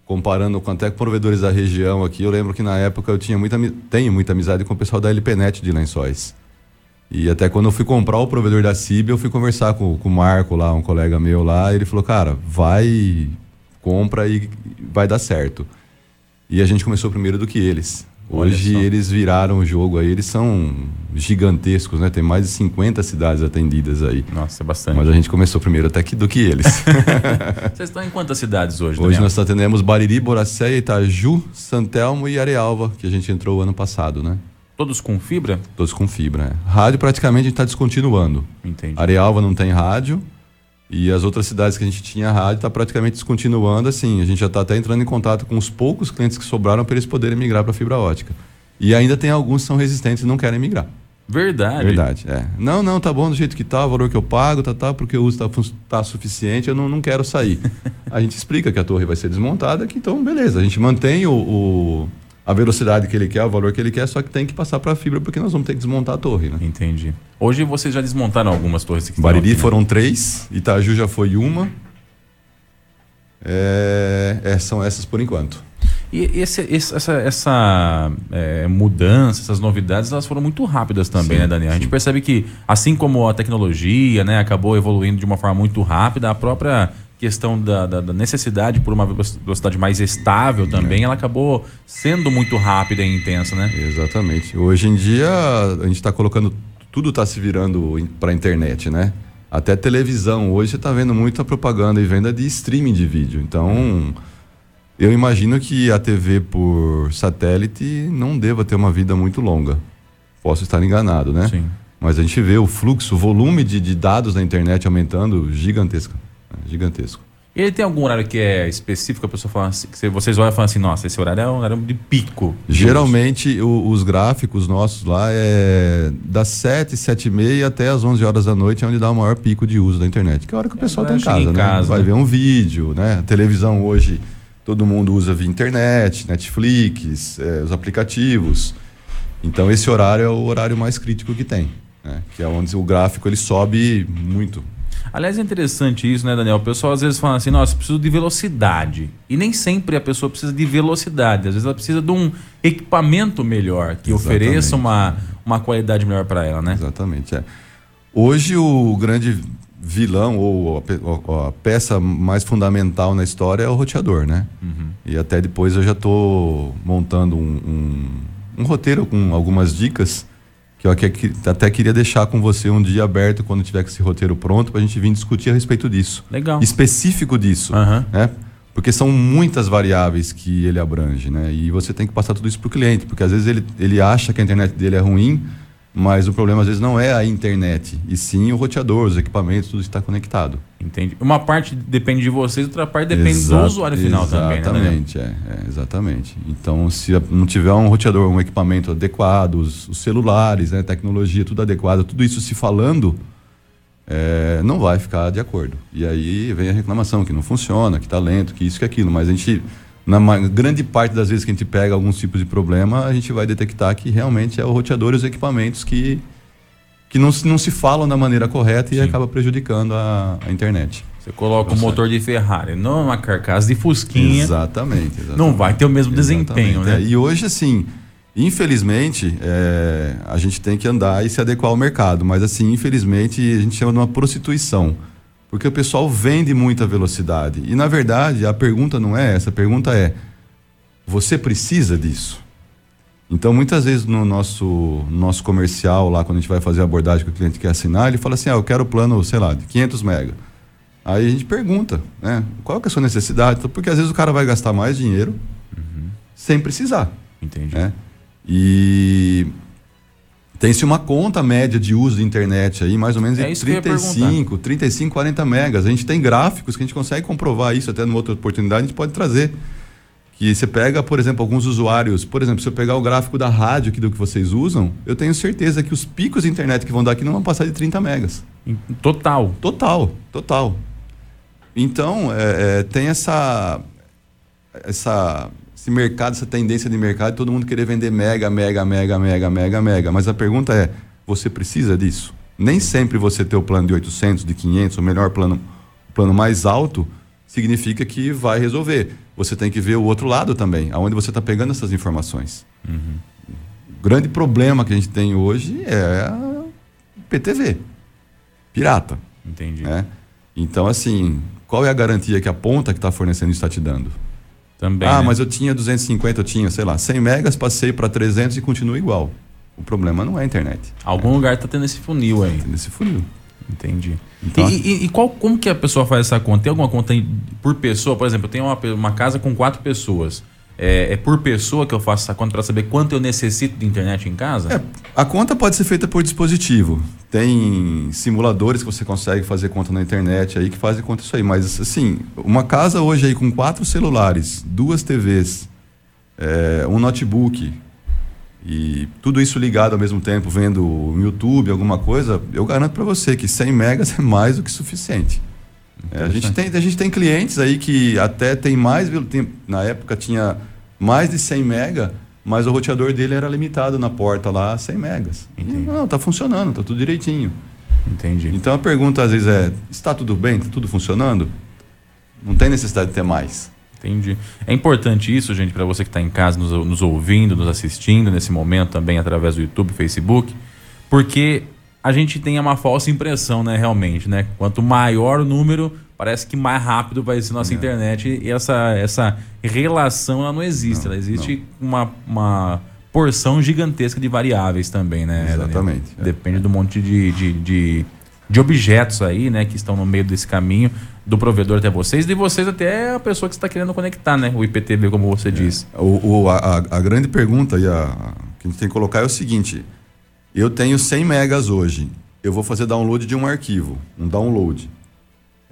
comparando com até provedores da região aqui, eu lembro que na época eu tinha muita, tenho muita amizade com o pessoal da LPNet de Lençóis. E até quando eu fui comprar o provedor da CIB, eu fui conversar com, com o Marco lá, um colega meu lá, e ele falou, cara, vai, compra e vai dar certo. E a gente começou primeiro do que eles. Hoje eles viraram o jogo aí, eles são gigantescos, né? Tem mais de 50 cidades atendidas aí. Nossa, é bastante. Mas a gente começou primeiro até que, do que eles. Vocês estão em quantas cidades hoje, Hoje Daniel? nós atendemos Bariri, Boracéia, Itaju, Santelmo e Arealva, que a gente entrou ano passado, né? Todos com fibra? Todos com fibra, é. Rádio praticamente a gente está descontinuando. Entendi. Arealva não tem rádio. E as outras cidades que a gente tinha rádio está praticamente descontinuando, assim. A gente já está até entrando em contato com os poucos clientes que sobraram para eles poderem migrar para fibra ótica. E ainda tem alguns que são resistentes e não querem migrar. Verdade. Verdade, é. Não, não, tá bom do jeito que tá, o valor que eu pago, tá, tá, porque o uso tá, tá suficiente, eu não, não quero sair. a gente explica que a torre vai ser desmontada, que então, beleza, a gente mantém o, o a velocidade que ele quer, o valor que ele quer, só que tem que passar para a fibra porque nós vamos ter que desmontar a torre, né? Entendi. Hoje vocês já desmontaram algumas torres que Bariri aqui, né? foram três, Itaju já foi uma. É, é, são essas por enquanto. E esse, esse, essa, essa é, mudança, essas novidades, elas foram muito rápidas também, sim, né, Daniel? A gente sim. percebe que, assim como a tecnologia né, acabou evoluindo de uma forma muito rápida, a própria questão da, da, da, necessidade por uma velocidade mais estável também, é. ela acabou sendo muito rápida e intensa, né? Exatamente. Hoje em dia, a gente está colocando. Tudo está se virando para a internet, né? Até televisão. Hoje você está vendo muita propaganda e venda de streaming de vídeo. Então, eu imagino que a TV por satélite não deva ter uma vida muito longa. Posso estar enganado, né? Sim. Mas a gente vê o fluxo, o volume de, de dados na internet aumentando gigantesco gigantesco. E ele tem algum horário que é específico, a pessoa fala assim, que vocês olham e falam assim, nossa, esse horário é um horário de pico. Geralmente o, os gráficos nossos lá é das 7, 7 e meia até as 11 horas da noite, é onde dá o maior pico de uso da internet, que é a hora que o é, pessoal está em casa, em né? Casa, Vai né? ver um vídeo, né? A televisão hoje todo mundo usa via internet, Netflix, é, os aplicativos. Então esse horário é o horário mais crítico que tem, né? que é onde o gráfico ele sobe muito. Aliás, é interessante isso, né, Daniel? O pessoal às vezes fala assim, nossa, preciso de velocidade. E nem sempre a pessoa precisa de velocidade. Às vezes ela precisa de um equipamento melhor, que Exatamente. ofereça uma, uma qualidade melhor para ela, né? Exatamente, é. Hoje o grande vilão ou a, peça mais fundamental na história é o roteador, né? Uhum. E até depois eu já estou montando um, um, um roteiro com algumas dicas que eu até queria deixar com você um dia aberto quando tiver com esse roteiro pronto para a gente vir discutir a respeito disso. Legal. Específico disso, uhum. né? Porque são muitas variáveis que ele abrange, né? E você tem que passar tudo isso para o cliente, porque às vezes ele, ele acha que a internet dele é ruim, mas o problema às vezes não é a internet, e sim o roteador, os equipamentos, tudo está conectado. Entendi. Uma parte depende de vocês, outra parte depende Exa do usuário final também, né? Exatamente, é, é, exatamente. Então, se não tiver um roteador, um equipamento adequado, os, os celulares, né, tecnologia, tudo adequado, tudo isso se falando, é, não vai ficar de acordo. E aí vem a reclamação que não funciona, que está lento, que isso, que aquilo. Mas a gente na grande parte das vezes que a gente pega alguns tipos de problema, a gente vai detectar que realmente é o roteador e os equipamentos que, que não, não se falam da maneira correta e Sim. acaba prejudicando a, a internet. Você coloca um motor de Ferrari, não uma carcaça de Fusquinha. Exatamente. exatamente não vai ter o mesmo desempenho, né? É, e hoje, assim, infelizmente, é, a gente tem que andar e se adequar ao mercado. Mas, assim, infelizmente, a gente chama de uma prostituição. Porque o pessoal vende muita velocidade. E na verdade, a pergunta não é essa, a pergunta é: você precisa disso? Então, muitas vezes no nosso, nosso comercial, lá quando a gente vai fazer a abordagem que o cliente quer assinar, ele fala assim: ah, eu quero o plano, sei lá, de 500 mega. Aí a gente pergunta, né? Qual é a sua necessidade? Então, porque às vezes o cara vai gastar mais dinheiro uhum. sem precisar. Entendi. Né? E tem-se uma conta média de uso de internet aí, mais ou menos é em 35, 35, 40 megas. A gente tem gráficos que a gente consegue comprovar isso até numa outra oportunidade, a gente pode trazer. Que você pega, por exemplo, alguns usuários, por exemplo, se eu pegar o gráfico da rádio aqui do que vocês usam, eu tenho certeza que os picos de internet que vão dar aqui não vão passar de 30 megas. Total. Total, total. Então, é, é, tem essa, essa, esse mercado, essa tendência de mercado, todo mundo querer vender mega, mega, mega, mega, mega, mega. Mas a pergunta é, você precisa disso? Nem sempre você ter o plano de 800, de 500, o melhor plano, o plano mais alto, significa que vai resolver. Você tem que ver o outro lado também, aonde você está pegando essas informações. Uhum. O grande problema que a gente tem hoje é a PTV, pirata. Entendi. Né? Então, assim, qual é a garantia que a ponta que está fornecendo está te dando? Também. Ah, né? mas eu tinha 250, eu tinha, sei lá, 100 megas, passei para 300 e continua igual. O problema não é a internet. Algum lugar está tendo esse funil aí. Tem esse funil. Entendi. Então, e, e, e, qual, como que a pessoa faz essa conta? Tem alguma conta por pessoa? Por exemplo, eu tenho uma, uma casa com quatro pessoas. É, é, por pessoa que eu faço essa conta para saber quanto eu necessito de internet em casa? É, a conta pode ser feita por dispositivo. Tem simuladores que você consegue fazer conta na internet aí que fazem conta isso aí. Mas assim, uma casa hoje aí com quatro celulares, duas TVs, é, um notebook, e tudo isso ligado ao mesmo tempo, vendo o YouTube, alguma coisa, eu garanto para você que 100 megas é mais do que suficiente. É, a, gente tem, a gente tem clientes aí que até tem mais, tem, na época tinha mais de 100 mega, mas o roteador dele era limitado na porta lá a 100 megas. E, não, tá funcionando, tá tudo direitinho. Entendi. Então a pergunta às vezes é: está tudo bem? Está tudo funcionando? Não tem necessidade de ter mais. Entendi. É importante isso, gente, para você que está em casa nos, nos, ouvindo, nos assistindo nesse momento também através do YouTube, Facebook, porque a gente tem uma falsa impressão, né, realmente, né? Quanto maior o número, parece que mais rápido vai ser nossa é. internet e essa, essa relação ela não existe. Não, ela existe uma, uma porção gigantesca de variáveis também, né? Exatamente. É. Depende do monte de, de, de, de objetos aí, né, que estão no meio desse caminho do provedor até vocês, de vocês até a pessoa que está querendo conectar, né? O IPTV, como você é. disse. O, o a, a, grande pergunta e a, que a gente tem que colocar é o seguinte: eu tenho 100 megas hoje, eu vou fazer download de um arquivo, um download.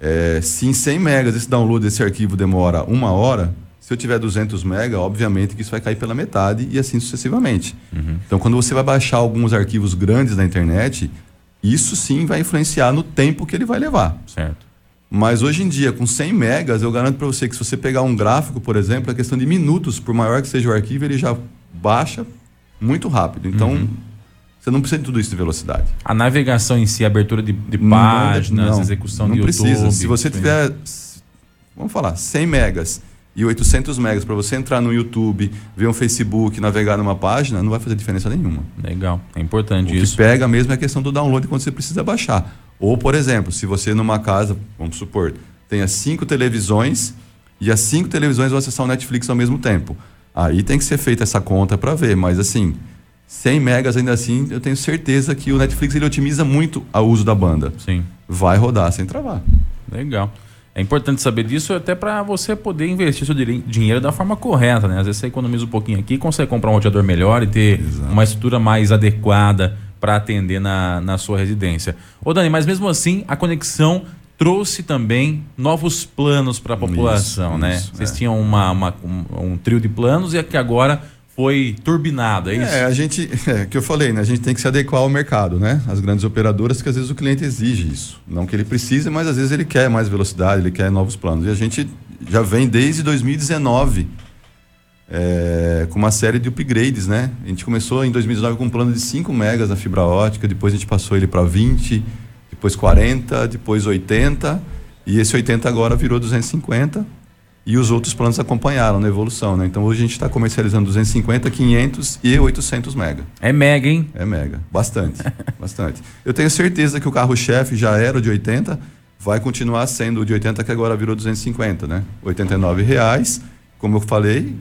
É, se em 100 megas esse download desse arquivo demora uma hora, se eu tiver 200 megas, obviamente que isso vai cair pela metade e assim sucessivamente. Uhum. Então, quando você vai baixar alguns arquivos grandes na internet, isso sim vai influenciar no tempo que ele vai levar. Certo. Mas hoje em dia, com 100 megas, eu garanto para você que se você pegar um gráfico, por exemplo, a questão de minutos, por maior que seja o arquivo, ele já baixa muito rápido. Então, uhum. Você não precisa de tudo isso de velocidade. A navegação em si, a abertura de, de páginas, não, execução não de precisa. YouTube. Se você tiver, vamos falar, 100 megas e 800 megas para você entrar no YouTube, ver um Facebook, navegar numa página, não vai fazer diferença nenhuma. Legal, é importante o isso. O que pega mesmo é a questão do download quando você precisa baixar. Ou, por exemplo, se você numa casa, vamos supor, tenha cinco televisões e as cinco televisões vão acessar o Netflix ao mesmo tempo. Aí tem que ser feita essa conta para ver, mas assim, 100 megas ainda assim, eu tenho certeza que o Netflix ele otimiza muito o uso da banda. Sim. Vai rodar sem travar. Legal. É importante saber disso até para você poder investir seu dinheiro da forma correta, né? Às vezes você economiza um pouquinho aqui, consegue comprar um roteador melhor e ter Exato. uma estrutura mais adequada para atender na, na sua residência. Ô Dani, mas mesmo assim, a conexão trouxe também novos planos para a população, isso, né? Isso, Vocês é. tinham uma, uma um, um, trio de planos e que agora foi turbinado, é isso? É, a gente, é que eu falei, né? A gente tem que se adequar ao mercado, né? As grandes operadoras, que às vezes o cliente exige isso. Não que ele precise, mas às vezes ele quer mais velocidade, ele quer novos planos. E a gente já vem desde 2019 é, com uma série de upgrades, né? A gente começou em 2019 com um plano de 5 megas na fibra ótica, depois a gente passou ele para 20, depois 40, depois 80, e esse 80 agora virou 250, e os outros planos acompanharam na evolução, né? Então hoje a gente está comercializando 250, 500 e 800 mega. É mega, hein? É mega, bastante, bastante. Eu tenho certeza que o carro-chefe já era o de 80, vai continuar sendo o de 80 que agora virou 250, né? R$ reais, como eu falei,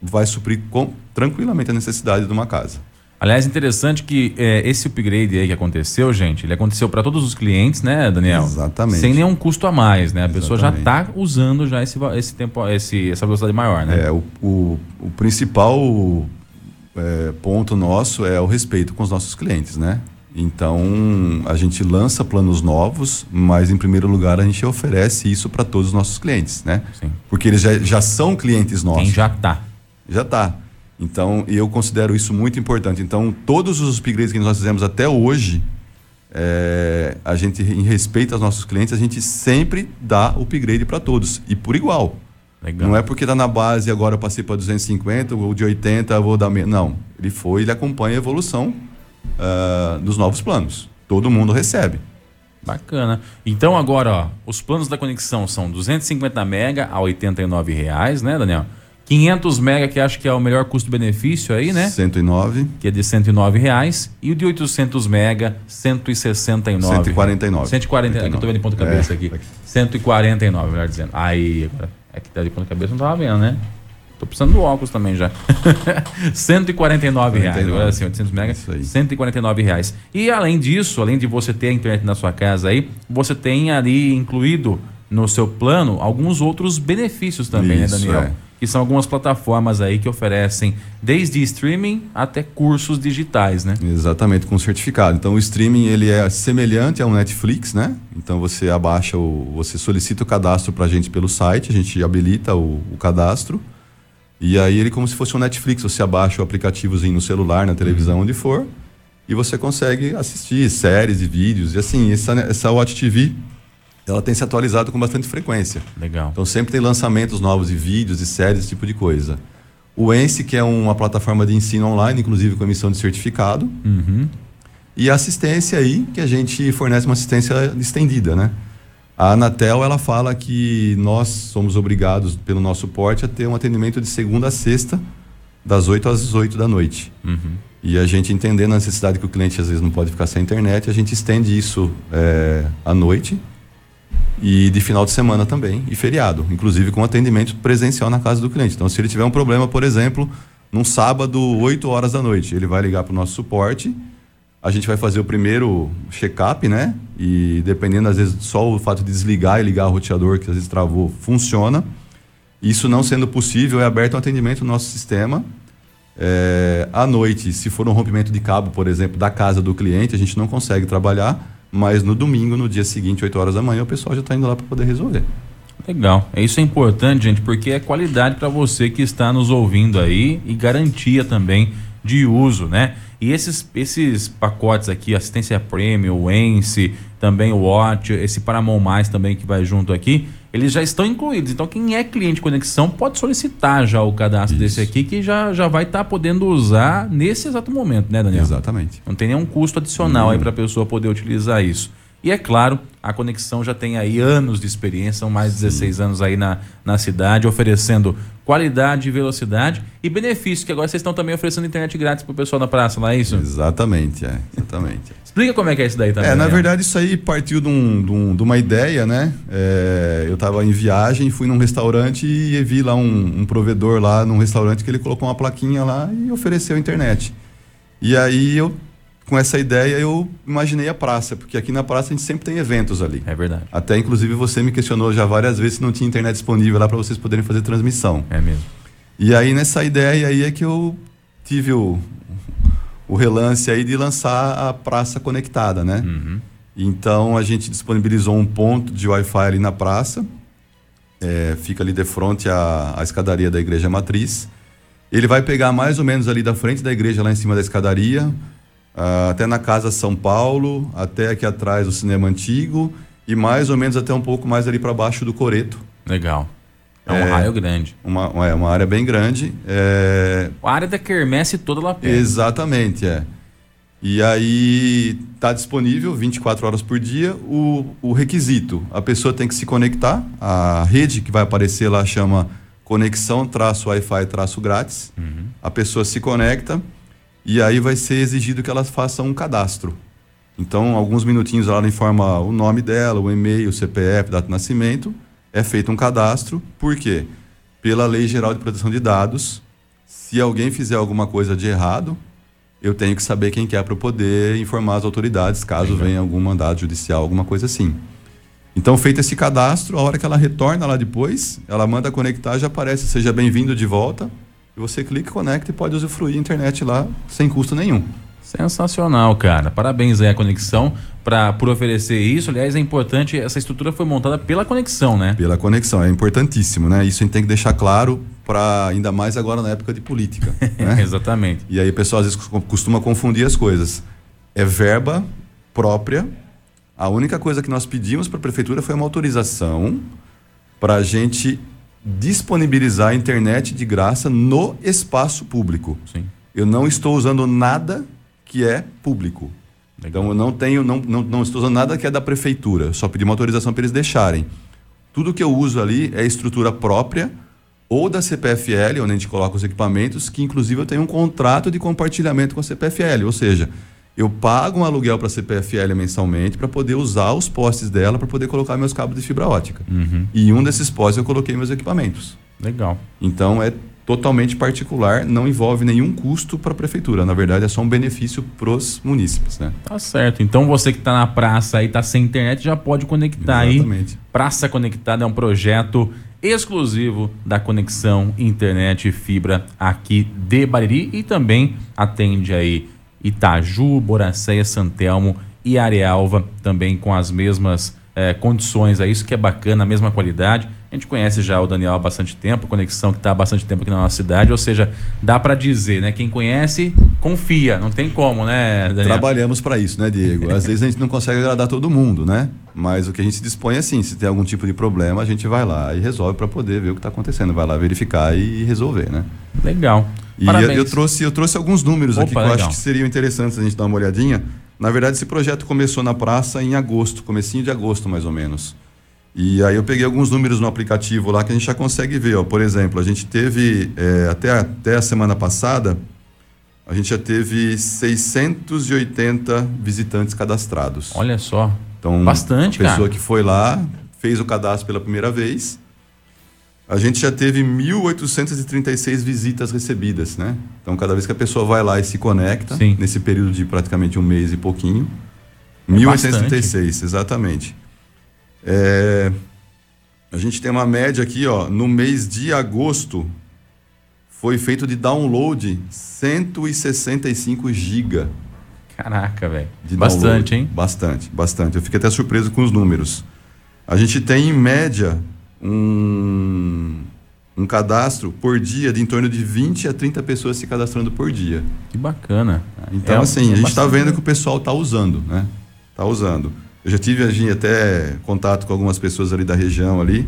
vai suprir com, tranquilamente a necessidade de uma casa. Aliás, interessante que é, esse upgrade aí que aconteceu, gente, ele aconteceu para todos os clientes, né, Daniel? Exatamente. Sem nenhum custo a mais, né? A Exatamente. pessoa já está usando já esse, esse tempo, esse, essa velocidade maior, né? É, o, o, o principal é, ponto nosso é o respeito com os nossos clientes, né? Então, a gente lança planos novos, mas em primeiro lugar a gente oferece isso para todos os nossos clientes, né? Sim. Porque eles já, já são clientes nossos. Quem já tá. Já está. Então, eu considero isso muito importante. Então, todos os upgrades que nós fizemos até hoje, é, a gente, em respeito aos nossos clientes, a gente sempre dá upgrade para todos. E por igual. Legal. Não é porque está na base agora eu passei para 250 ou de 80 eu vou dar menos. Não. Ele foi, ele acompanha a evolução ah, dos novos planos. Todo mundo recebe. Bacana. Então agora, ó, os planos da conexão são 250 mega a 89 reais, né, Daniel? 500 mega que acho que é o melhor custo-benefício aí, né? 109. Que é de 109 reais e o de 800 mega 169. 149. 140, é que eu tô vendo de ponta cabeça É. aqui. 149, melhor dizendo. Aí, agora, é que tá de ponta cabeça não tava vendo, né? Tô precisando do óculos também já. 149 reais. 49. Agora sim, 800 mega, Isso aí. 149 reais. E além disso, além de você ter a internet na sua casa aí, você tem ali incluído no seu plano alguns outros benefícios também, Isso, né, Daniel? é. Que são algumas plataformas aí que oferecem desde streaming até cursos digitais, né? Exatamente, com certificado. Então o streaming ele é semelhante ao Netflix, né? Então você abaixa o, você solicita o cadastro para a gente pelo site, a gente habilita o, o cadastro e aí ele como se fosse um Netflix, você abaixa o aplicativozinho no celular, na televisão, onde for e você consegue assistir séries e vídeos e assim essa essa Watch TV ela tem se atualizado com bastante frequência. Legal. Então sempre tem lançamentos novos de vídeos e séries, esse tipo de coisa. O Ence, que é uma plataforma de ensino online, inclusive com emissão de certificado. Uhum. E a assistência aí, que a gente fornece uma assistência estendida, né? A Anatel, ela fala que nós somos obrigados, pelo nosso porte, a ter um atendimento de segunda a sexta, das 8 às 18 da noite. Uhum. E a gente entendendo a necessidade que o cliente às vezes não pode ficar sem internet, a gente estende isso é, à noite e de final de semana também, e feriado, inclusive com atendimento presencial na casa do cliente. Então, se ele tiver um problema, por exemplo, num sábado, 8 horas da noite, ele vai ligar para o nosso suporte, a gente vai fazer o primeiro check-up, né? E dependendo, às vezes, só o fato de desligar e ligar o roteador, que às vezes travou, funciona. Isso não sendo possível, é aberto um atendimento no nosso sistema. É, à noite, se for um rompimento de cabo, por exemplo, da casa do cliente, a gente não consegue trabalhar, mas no domingo, no dia seguinte, 8 horas da manhã, o pessoal já está indo lá para poder resolver. Legal. É Isso é importante, gente, porque é qualidade para você que está nos ouvindo aí e garantia também de uso, né? E esses, esses pacotes aqui, assistência premium, o Ence, também o Watch, esse Paramount Mais também que vai junto aqui, eles já estão incluídos. Então, quem é cliente de conexão pode solicitar já o cadastro desse aqui, que já, já vai estar podendo usar nesse exato momento, né, Daniel? Exatamente. Não tem nenhum custo adicional Uhum. aí para a pessoa poder utilizar isso. E é claro, a Conexão já tem aí anos de experiência, são mais de 16 anos aí na, na cidade, oferecendo qualidade, velocidade e benefícios, que agora vocês estão também oferecendo internet grátis pro pessoal da praça, não é isso? Exatamente, é. Exatamente. Explica como é que é isso daí também. É, na Daniel. verdade, isso aí partiu de, um- de um- de uma ideia, né? É, eu estava em viagem, fui num restaurante e vi lá um, um provedor lá num restaurante que ele colocou uma plaquinha lá e ofereceu internet. E aí eu, com essa ideia, eu imaginei a praça, porque aqui na praça a gente sempre tem eventos ali. É verdade. Até inclusive você me questionou já várias vezes se não tinha internet disponível lá para vocês poderem fazer transmissão. É mesmo. E aí nessa ideia aí é que eu tive o, o relance aí de lançar a praça conectada, né? Uhum. Então a gente disponibilizou um ponto de Wi-Fi ali na praça, é, fica ali de frente à, à escadaria da igreja matriz. Ele vai pegar mais ou menos ali da frente da igreja, lá em cima da escadaria, ah, até na Casa São Paulo, até aqui atrás do cinema antigo e mais ou menos até um pouco mais ali para baixo do Coreto. Legal. É um É. raio grande. Uma, é uma área bem grande. é, A área da quermesse toda lá perto. Exatamente, é. E aí está disponível 24 horas por dia o, o requisito. A pessoa tem que se conectar. A rede que vai aparecer lá chama conexão traço Wi-Fi traço grátis. Uhum. A pessoa se conecta e aí vai ser exigido que ela faça um cadastro. Então, alguns minutinhos ela informa o nome dela, o e-mail, o CPF, data de nascimento. É feito um cadastro. Por quê? Pela Lei Geral de Proteção de Dados, Se alguém fizer alguma coisa de errado, eu tenho que saber quem que é para poder informar as autoridades caso Legal. venha algum mandado judicial, alguma coisa assim. Então, feito esse cadastro, a hora que ela retorna lá depois, ela manda conectar, já aparece, seja bem-vindo de volta. E você clica, conecta e pode usufruir a internet lá sem custo nenhum. Sensacional, cara. Parabéns aí a conexão para por oferecer isso. Aliás, é importante, essa estrutura foi montada pela conexão, né? Pela conexão, é importantíssimo, né? Isso a gente tem que deixar claro para ainda mais agora na época de política. né? Exatamente. E aí o pessoal às vezes costuma confundir as coisas. É verba própria. A única coisa que nós pedimos para a prefeitura foi uma autorização para a gente disponibilizar a internet de graça no espaço público. Sim. Eu não estou usando nada que é público. Legal. Então eu não tenho, não, não, não estou usando nada que é da prefeitura. Só pedi uma autorização para eles deixarem. Tudo que eu uso ali é estrutura própria ou da CPFL, onde a gente coloca os equipamentos, que inclusive eu tenho um contrato de compartilhamento com a CPFL. Ou seja, eu pago um aluguel para a CPFL mensalmente para poder usar os postes dela para poder colocar meus cabos de fibra ótica. Uhum. E em um desses postes eu coloquei meus equipamentos. Legal. Então é totalmente particular, não envolve nenhum custo para a prefeitura. Na verdade, é só um benefício para os munícipes. Né? Tá certo. Então você que está na praça e está sem internet já pode conectar Exatamente. aí. Praça Conectada é um projeto exclusivo da conexão internet e fibra aqui de Bariri e também atende aí Itaju, Boracéia, Santelmo e Arealva também com as mesmas eh, condições. É isso que é bacana, a mesma qualidade. A gente conhece já o Daniel há bastante tempo, conexão que está há bastante tempo aqui na nossa cidade, ou seja, dá para dizer, né? Quem conhece, confia, não tem como, né, Daniel? Trabalhamos para isso, né, Diego? Às vezes a gente não consegue agradar todo mundo, né? Mas o que a gente se dispõe é assim, se tem algum tipo de problema, a gente vai lá e resolve para poder ver o que está acontecendo, vai lá verificar e resolver, né? Legal. E eu, eu, trouxe, eu trouxe alguns números Opa, aqui que legal. eu acho que seriam interessantes a gente dar uma olhadinha. Na verdade, esse projeto começou na praça em agosto, comecinho de agosto mais ou menos. E aí eu peguei alguns números no aplicativo lá que a gente já consegue ver. Ó. Por exemplo, a gente teve, é, até, até a semana passada, a gente já teve 680 visitantes cadastrados. Olha só. Então, Bastante, a pessoa cara. que foi lá, fez o cadastro pela primeira vez. A gente já teve 1.836 visitas recebidas, né? Então, cada vez que a pessoa vai lá e se conecta, Sim. nesse período de praticamente um mês e pouquinho, É 1.836, exatamente. É, a gente tem uma média aqui, ó, no mês de agosto, foi feito de download 165 giga Caraca, velho. Bastante, download. hein? Bastante, bastante. Eu fiquei até surpreso com os números. A gente tem, em média, um, um cadastro por dia de em torno de 20 a 30 pessoas se cadastrando por dia. Que bacana. Então, É, assim, a gente está vendo que o pessoal está usando, né? Está usando. Eu já tive assim, até contato com algumas pessoas ali da região ali,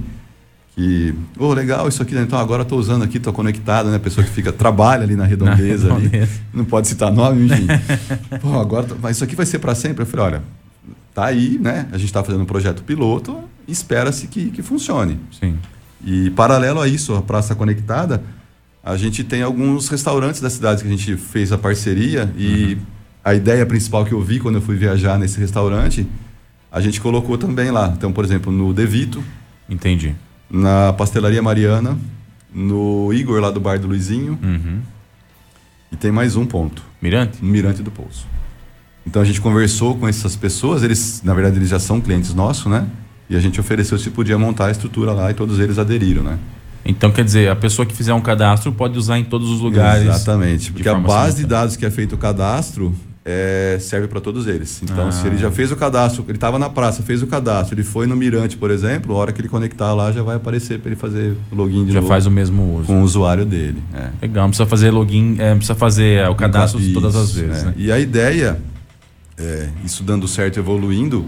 que, oh, legal isso aqui, né? então agora estou usando aqui, estou conectado, né? A pessoa que fica, trabalha ali na redondeza, Na ali, redondeza. não pode citar nome, enfim. Pô, agora, mas isso aqui vai ser para sempre? Eu falei, olha, tá aí, né? A gente está fazendo um projeto piloto, espera-se que, que funcione. Sim. E paralelo a isso, a Praça Conectada, a gente tem alguns restaurantes da cidade que a gente fez a parceria e a ideia principal que eu vi quando eu fui viajar nesse restaurante, a gente colocou também lá. Então, por exemplo, no Devito, Entendi. na Pastelaria Mariana, no Igor lá do Bar do Luizinho Uhum. e tem mais um ponto, Mirante? no Mirante do Pouso. Então a gente conversou com essas pessoas, eles, na verdade, eles já são clientes nossos, né? E a gente ofereceu se podia montar a estrutura lá e todos eles aderiram, né? Então, quer dizer, a pessoa que fizer um cadastro pode usar em todos os lugares. Exatamente, porque a base de dados que é feito o cadastro é, serve para todos eles. Então, Ah. se ele já fez o cadastro, ele estava na praça, fez o cadastro, ele foi no Mirante, por exemplo, a hora que ele conectar lá já vai aparecer para ele fazer o login de Já novo faz o mesmo uso. com o usuário dele. É. Legal, não precisa fazer login, é, precisa fazer é, o cadastro Isso, todas as vezes, é. né? E a ideia, é, isso dando certo, e evoluindo,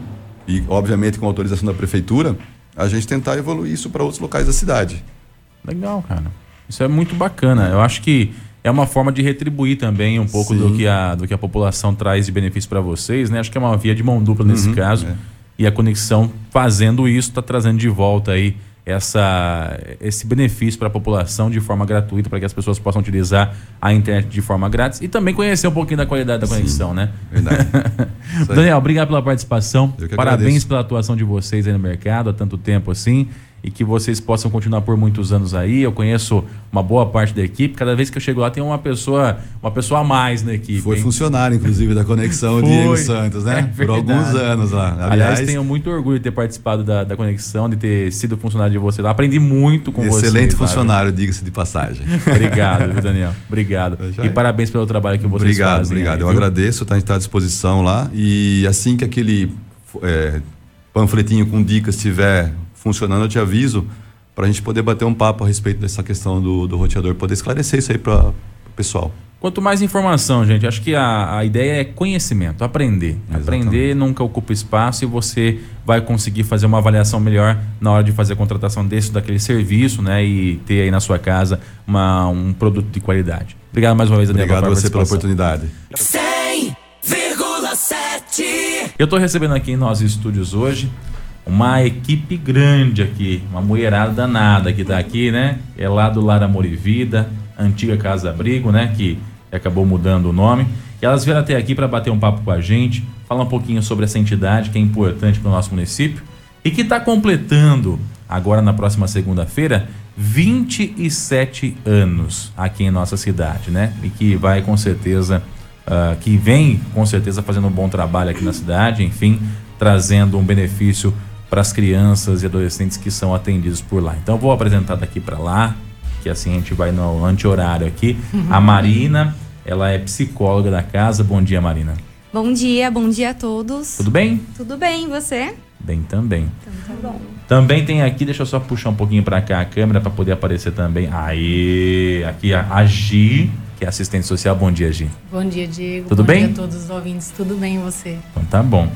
e obviamente com autorização da prefeitura, a gente tentar evoluir isso para outros locais da cidade. Legal, cara. Isso é muito bacana. Eu acho que é uma forma de retribuir também um pouco Sim. do que, a, do que a população traz de benefício para vocês, né? Acho que é uma via de mão dupla nesse Uhum, caso. é. E a conexão fazendo isso está trazendo de volta aí essa, esse benefício para a população de forma gratuita, para que as pessoas possam utilizar a internet de forma grátis e também conhecer um pouquinho da qualidade da Sim. conexão, né? Verdade. Daniel, obrigado pela participação. Parabéns agradeço. pela atuação de vocês aí no mercado há tanto tempo assim. E que vocês possam continuar por muitos anos aí. Eu conheço uma boa parte da equipe. Cada vez que eu chego lá tem uma pessoa, uma pessoa a mais na equipe. Foi hein? funcionário, inclusive, da Conexão. Diego Santos, né? É por alguns anos lá. Aliás, Aliás, tenho muito orgulho de ter participado da, da conexão, de ter sido funcionário de você lá. Aprendi muito com você. excelente funcionário, diga-se de passagem. Obrigado, viu, Daniel. Obrigado. E é. parabéns pelo trabalho que vocês Obrigado, fazem. obrigado. aí, Eu viu? agradeço, tá, a gente está à disposição lá. E assim que aquele é, panfletinho com dicas estiver funcionando, eu te aviso para a gente poder bater um papo a respeito dessa questão do, do roteador, poder esclarecer isso aí para o pessoal. Quanto mais informação, gente, acho que a, a ideia é conhecimento, aprender. Exatamente. Aprender nunca ocupa espaço e você vai conseguir fazer uma avaliação melhor na hora de fazer a contratação desse ou daquele serviço, né? E ter aí na sua casa uma, um produto de qualidade. Obrigado mais uma vez, Daniel. Obrigado a você pela oportunidade. 100,7 Eu estou recebendo aqui em nossos estúdios hoje uma equipe grande aqui, uma mulherada danada que está aqui, né? É lá do Lar Amor e Vida, antiga Casa Abrigo, né? Que acabou mudando o nome. E elas vieram até aqui para bater um papo com a gente, falar um pouquinho sobre essa entidade que é importante para o nosso município e que está completando agora na próxima segunda-feira 27 anos aqui em nossa cidade, né? E que vai com certeza ah, que vem com certeza fazendo um bom trabalho aqui na cidade, enfim, trazendo um benefício para as crianças e adolescentes que são atendidos por lá. Então eu vou apresentar daqui para lá, que assim a gente vai no anti-horário aqui. A Marina, ela é psicóloga da casa. Bom dia, Marina. Bom dia, bom dia a todos. Tudo bem? Tudo bem, e você? Bem também. Então tá bom. Também tem aqui, deixa eu só puxar um pouquinho para cá a câmera para poder aparecer também. Aí, aqui a, a Gi, que é assistente social. Bom dia, Gi. Bom dia, Diego. Tudo Bom bem? dia a todos os ouvintes. Tudo bem e você? Então tá bom.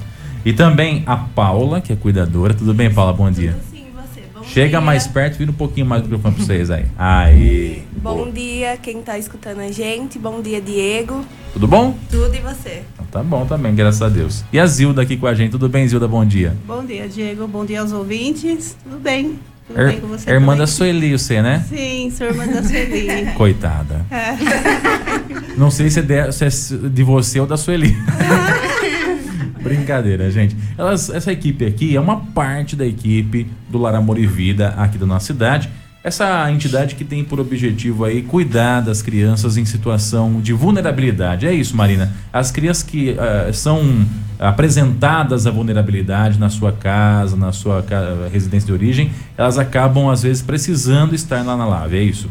E também a Paula, que é cuidadora. Tudo bem, Paula? Bom dia. Sim, você. Bom Chega dia. mais perto, vira um pouquinho mais do microfone pra vocês aí. Aí. Bom Boa. dia, quem tá escutando a gente. Bom dia, Diego. Tudo bom? Tudo e você? Então tá bom também, graças a Deus. E a Zilda aqui com a gente. Tudo bem, Zilda? Bom dia. Bom dia, Diego. Bom dia aos ouvintes. Tudo bem? Tudo Ir- bem com você? irmã também? da Sueli, você, né? Sim, sou irmã da Sueli. Coitada. É. Não sei se é, de, se é de você ou da Sueli. Brincadeira, gente. Elas, essa equipe aqui é uma parte da equipe do Lar Amor e Vida aqui da nossa cidade. Essa entidade que tem por objetivo aí cuidar das crianças em situação de vulnerabilidade. É isso, Marina. As crianças que ah, são apresentadas à vulnerabilidade na sua casa, na sua residência de origem, elas acabam às vezes precisando estar lá na Lave. É isso?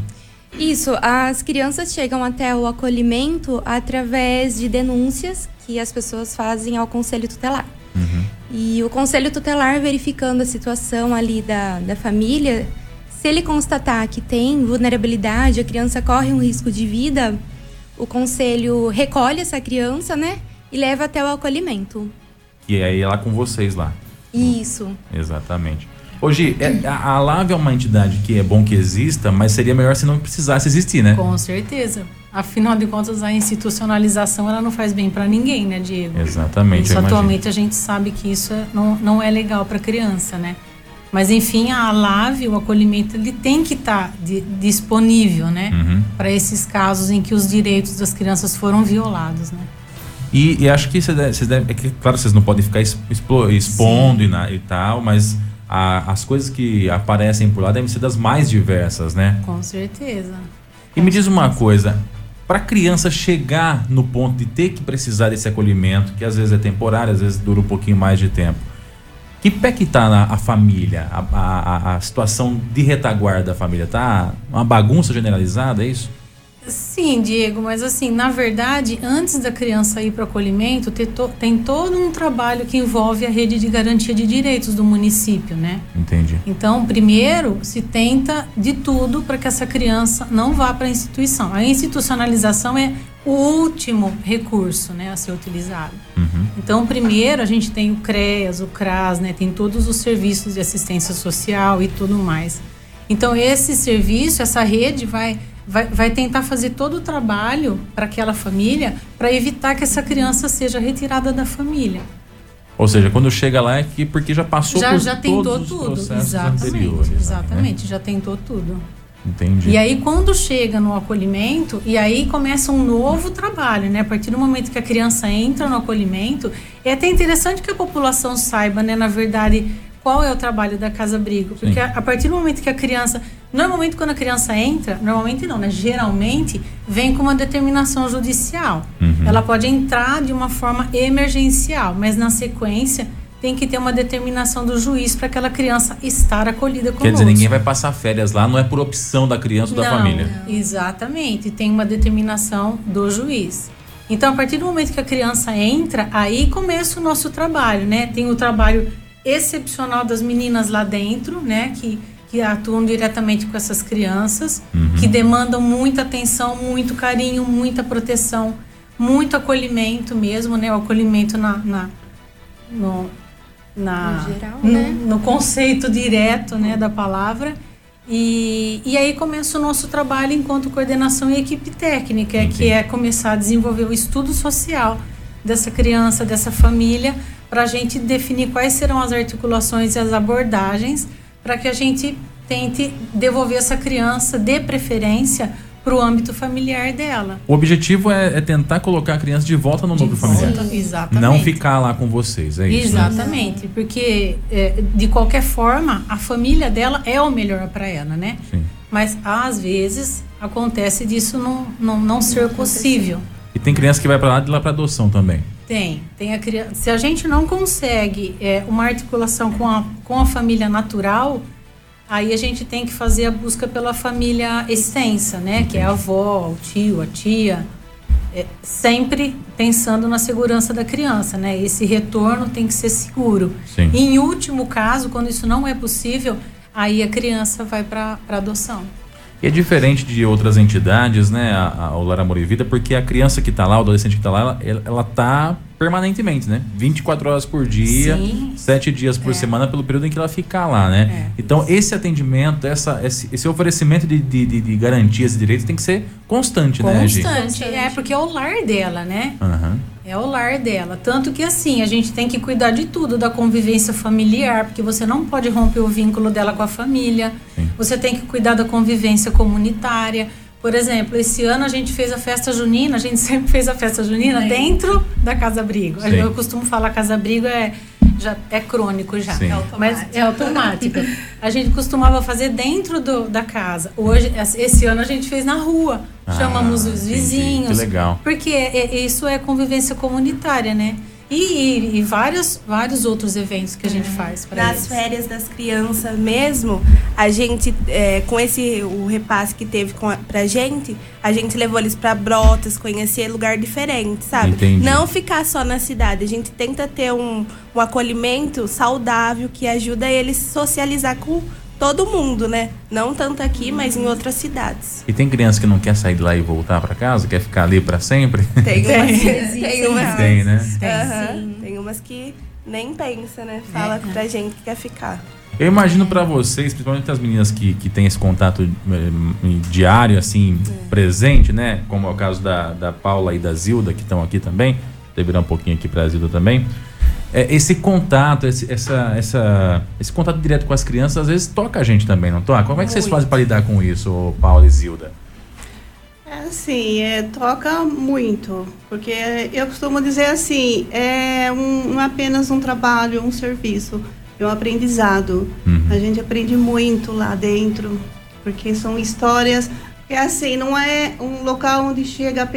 Isso, as crianças chegam até o acolhimento através de denúncias que as pessoas fazem ao conselho tutelar. E o conselho tutelar, verificando a situação ali da, da família, se ele constatar que tem vulnerabilidade, a criança corre um risco de vida, o conselho recolhe essa criança, né? E leva até o acolhimento. E aí é lá com vocês lá. Isso. Exatamente. Hoje, é, a, a Lave é uma entidade que é bom que exista, mas seria melhor se não precisasse existir, né? Com certeza. Afinal de contas, a institucionalização ela não faz bem para ninguém, né, Diego? Exatamente. Isso atualmente a gente sabe que isso é- não, não é legal para criança, né? Mas enfim, a LAVE, o acolhimento, ele tem que estar disponível, né? Uhum. Para esses casos em que os direitos das crianças foram violados, né? E, e acho que vocês devem, vocês devem- é que, claro, vocês não podem ficar expo- expondo e, na- e tal, mas a- as coisas que aparecem por lá devem ser das mais diversas, né? Com certeza. E me diz uma coisa, para criança chegar no ponto de ter que precisar desse acolhimento, que às vezes é temporário, às vezes dura um pouquinho mais de tempo, que pé que tá na, a família, a, a, a- a situação de retaguarda da família? Tá uma bagunça generalizada, é isso? Sim, Diego, mas assim, na verdade, antes da criança ir para o acolhimento, tem todo um trabalho que envolve a rede de garantia de direitos do município, né? Entendi. Então, primeiro, se tenta de tudo para que essa criança não vá para a instituição. A institucionalização é o último recurso né, a ser utilizado. Uhum. Então, primeiro, a gente tem o CREAS, o CRAS, né, tem todos os serviços de assistência social e tudo mais. Então, esse serviço, essa rede vai, vai, vai tentar fazer todo o trabalho para aquela família para evitar que essa criança seja retirada da família. Ou seja, quando chega lá é que porque já passou Já, por já tentou todos os tudo. processos Exatamente, anteriores. né? exatamente, já tentou tudo. Entendi. E aí, quando chega no acolhimento, e aí começa um novo trabalho, né? A partir do momento que a criança entra no acolhimento, é até interessante que a população saiba, né, na verdade, qual é o trabalho da Casa Abrigo? Porque a, a partir do momento que a criança. Normalmente, quando a criança entra, normalmente não, né? Geralmente, vem com uma determinação judicial. Ela pode entrar de uma forma emergencial, mas na sequência tem que ter uma determinação do juiz para aquela criança estar acolhida conosco. Quer dizer, ninguém vai passar férias lá, não é por opção da criança ou da Não, família. Exatamente, tem uma determinação do juiz. Então, a partir do momento que a criança entra, aí começa o nosso trabalho, né? Tem o trabalho excepcional das meninas lá dentro, né? Que, que atuam diretamente com essas crianças, que demandam muita atenção, muito carinho, muita proteção, muito acolhimento mesmo, né? O acolhimento na, na- no, na, No geral, no, né? no conceito direto né, da palavra. E, e aí começa o nosso trabalho enquanto coordenação e equipe técnica, que é começar a desenvolver o estudo social dessa criança, dessa família, para a gente definir quais serão as articulações e as abordagens para que a gente tente devolver essa criança, de preferência, para o âmbito familiar dela. O objetivo é, é tentar colocar a criança de volta no núcleo familiar. Exatamente. Não ficar lá com vocês, é isso. né? Exatamente, porque é, de qualquer forma a família dela é o melhor para ela, né? Sim. Mas às vezes acontece disso não, não, não ser possível. E tem criança que vai pra lá de lá pra adoção também. Tem, tem a criança. Se a gente não consegue é, uma articulação com a, com a família natural, aí a gente tem que fazer a busca pela família extensa, né? Que é a avó, o tio, a tia. É, sempre pensando na segurança da criança, né? Esse retorno tem que ser seguro. Sim. Em último caso, quando isso não é possível, aí a criança vai para adoção. E é diferente de outras entidades, né, a, a, o Lar Amor e Vida, porque a criança que tá lá, o adolescente que tá lá, ela, ela, tá permanentemente, né? 24 horas por dia, Sim. 7 dias por É. semana, pelo período em que ela ficar lá, né? É. Então, esse atendimento, essa, esse, esse oferecimento de, de, de- de garantias e direitos tem que ser constante, né, Gi? Constante. É, porque é o lar dela, né? Aham. É o lar dela. Tanto que assim, a gente tem que cuidar de tudo, da convivência familiar, porque você não pode romper o vínculo dela com a família. Sim. Você tem que cuidar da convivência comunitária. Por exemplo, esse ano a gente fez a festa junina, a gente sempre fez a festa junina dentro da Casa Abrigo. Sim. Eu costumo falar Casa Abrigo é já é crônico já. Sim. É Mas é automático. A gente costumava fazer dentro do, da casa. Hoje, esse ano a gente fez na rua. Ah, Chamamos os entendi. vizinhos. Que legal. Porque é- é- isso é convivência comunitária, né? E, e- e vários, vários outros eventos que a gente faz para Nas eles. férias das crianças mesmo, a gente, é, com esse o repasse que teve com a, pra gente, a gente levou eles pra Brotas, conhecer lugar diferente, sabe? Entendi. Não ficar só na cidade. A gente tenta ter um, um acolhimento saudável que ajuda eles a socializar com todo mundo, né? Não tanto aqui, mas em outras cidades. E tem criança que não quer sair de lá e voltar pra casa, quer ficar ali pra sempre? Tem umas, tem umas, Tem, né? Aham, tem umas que nem pensa, né? Fala pra gente que quer ficar. Eu imagino pra vocês, principalmente as meninas que, que têm esse contato eh, diário, assim, presente, né? Como é o caso da, da Paula e da Zilda, que estão aqui também. Vou virar um pouquinho aqui pra Zilda também. É, esse contato, esse, essa, essa, esse contato direto com as crianças, às vezes toca a gente também, não toca? Como é que vocês Muito. fazem pra lidar com isso, Paula e Zilda? É assim, é, toca muito, porque eu costumo dizer assim, é um, não é apenas um trabalho, um serviço, é um aprendizado. Uhum. A gente aprende muito lá dentro, porque são histórias que assim, não é um local onde chega,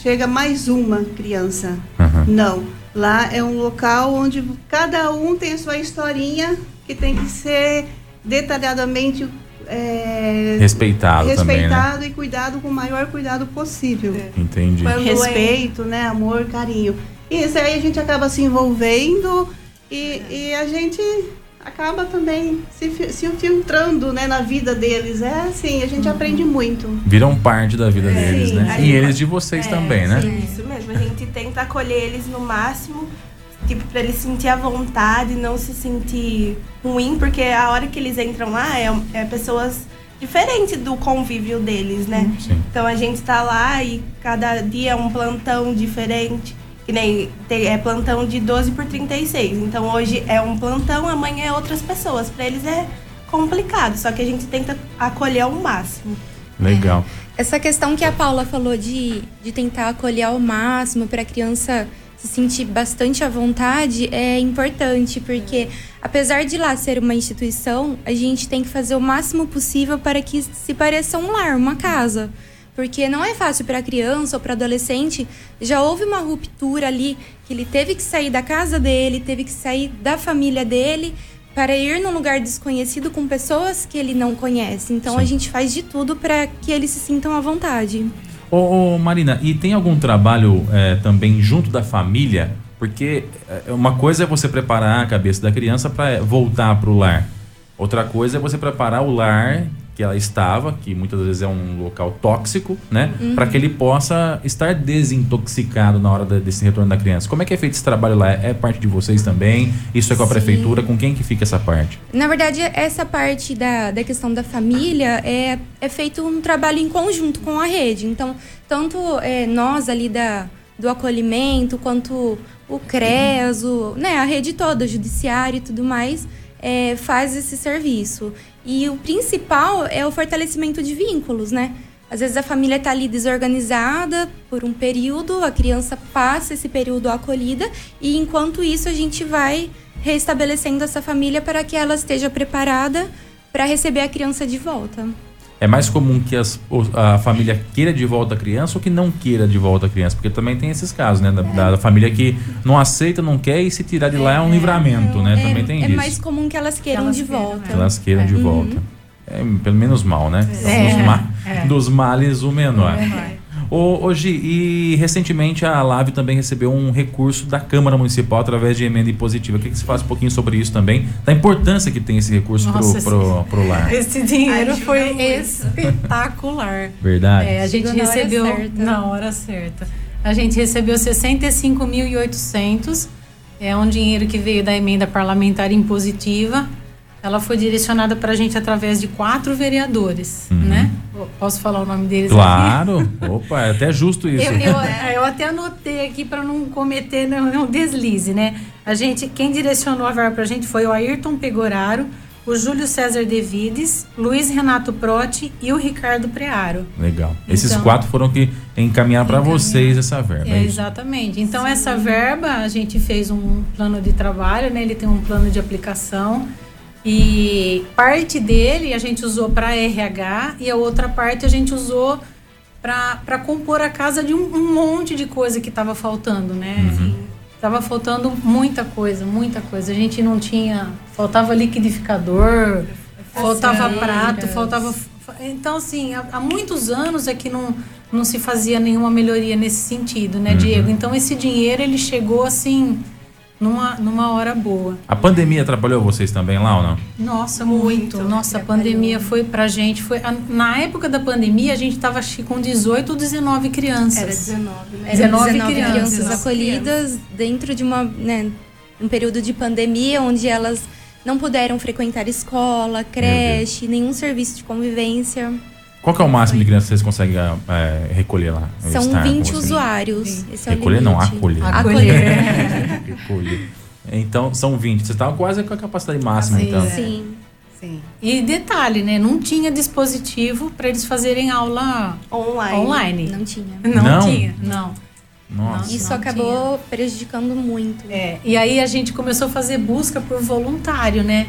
chega mais uma criança. Aham. Não. Lá é um local onde cada um tem a sua historinha que tem que ser detalhadamente é, Respeitado, também, né? respeitado e cuidado com o maior cuidado possível. Entendi. Quando Respeito, né? Amor, carinho. E isso aí a gente acaba se envolvendo e, e a gente acaba também se, se filtrando né, na vida deles. É assim, a gente aprende muito. Viram parte da vida deles, sim. né? E eles de vocês É, também, né? sim, Isso mesmo. A gente tenta acolher eles no máximo, tipo, pra eles sentir a vontade, não se sentir ruim, porque a hora que eles entram lá é, é pessoas diferentes do convívio deles, né? Sim. Então a gente tá lá e cada dia é um plantão diferente. Que nem tem, é plantão de 12 por 36. Então hoje é um plantão, amanhã é outras pessoas. Pra eles é complicado, só que a gente tenta acolher ao máximo. Legal. Essa questão que a Paula falou de, de tentar acolher ao máximo para a criança se sentir bastante à vontade é importante, porque apesar de lá ser uma instituição, a gente tem que fazer o máximo possível para que se pareça um lar, uma casa. Porque não é fácil para criança ou para adolescente. Já houve uma ruptura ali, que ele teve que sair da casa dele, teve que sair da família dele para ir num lugar desconhecido com pessoas que ele não conhece. Então Sim. a gente faz de tudo para que eles se sintam à vontade. Ô, ô, Marina, e tem algum trabalho é, também junto da família? Porque é, uma coisa é você preparar a cabeça da criança para voltar para o lar. Outra coisa é você preparar o lar que ela estava, que muitas vezes é um local tóxico, né? Para que ele possa estar desintoxicado na hora desse retorno da criança. Como é que é feito esse trabalho lá? É parte de vocês também? Isso é com a Sim. prefeitura? Com quem que fica essa parte? Na verdade, essa parte da, da questão da família é, é feito um trabalho em conjunto com a rede. Então, tanto é, nós ali da, do acolhimento, quanto o CREAS, o, né, a rede toda, o judiciário e tudo mais, é, faz esse serviço. E o principal é o fortalecimento de vínculos, né? Às vezes a família está ali desorganizada por um período, a criança passa esse período acolhida e enquanto isso a gente vai restabelecendo essa família para que ela esteja preparada para receber a criança de volta. É mais comum que as- a família queira de volta a criança ou que não queira de volta a criança? Porque também tem esses casos, né? Da, da família que não aceita, não quer e se tirar de lá é um livramento, né? também tem é isso. mais comum que elas queiram elas de volta. Que elas queiram de volta. É, pelo menos mal, né? É, dos, ma- é. dos males, o menor. Ô, ô Gi, e recentemente a Lave também recebeu um recurso da Câmara Municipal através de emenda impositiva. Queria que você falasse um pouquinho sobre isso também, da importância que tem esse recurso Nossa, pro, pro, pro lar. Esse dinheiro Ajuda foi muito. espetacular. Verdade? É, a gente Chegou na hora recebeu certa. na hora certa. A gente recebeu 65.800. É um dinheiro que veio da emenda parlamentar impositiva. Ela foi direcionada para a gente através de quatro vereadores, né? Posso falar o nome deles aqui? Claro. Opa, é até justo isso. Eu, eu, eu até anotei aqui para não cometer nenhum deslize, né? A gente, quem direcionou a verba para a gente foi o Ayrton Pegoraro, o Júlio César Devides, Luiz Renato Protti e o Ricardo Prearo. Legal. Esses Então- quatro foram que encaminharam para vocês essa verba. É, é exatamente. Então, essa verba, a gente fez um plano de trabalho, né? Ele tem um plano de aplicação. E parte dele a gente usou para RH e a outra parte a gente usou para compor a casa de um, um monte de coisa que estava faltando, né? Tava faltando muita coisa, muita coisa. A gente não tinha. Faltava liquidificador, faltava prato, faltava. Então, assim, há, há muitos anos é que não, não se fazia nenhuma melhoria nesse sentido, né, Diego? Então, esse dinheiro ele chegou assim numa, numa hora boa. A pandemia atrapalhou vocês também lá ou não? Nossa, muito. Nossa, a pandemia foi pra gente. Foi, a- na época da pandemia, a gente tava com 18 ou 19 crianças. Era 19, né? Eram 19 19 crianças, crianças. acolhidas dentro de uma, né, um período de pandemia onde elas não puderam frequentar escola, creche, nenhum serviço de convivência. Qual que é o máximo de crianças que vocês conseguem é, recolher lá? São Estar com 20 vocês? usuários. Esse é o Recolher não, acolher. Acolher. Recolher. Então, são 20. Vocês estavam quase com a capacidade máxima, Sim, então. é. Sim. Sim. E detalhe, né? Não tinha dispositivo para eles fazerem aula Online. online. Não tinha. Não, Não? tinha, não. Nossa. Isso Não acabou prejudicando muito. É, e aí a gente começou a fazer busca por voluntário, né?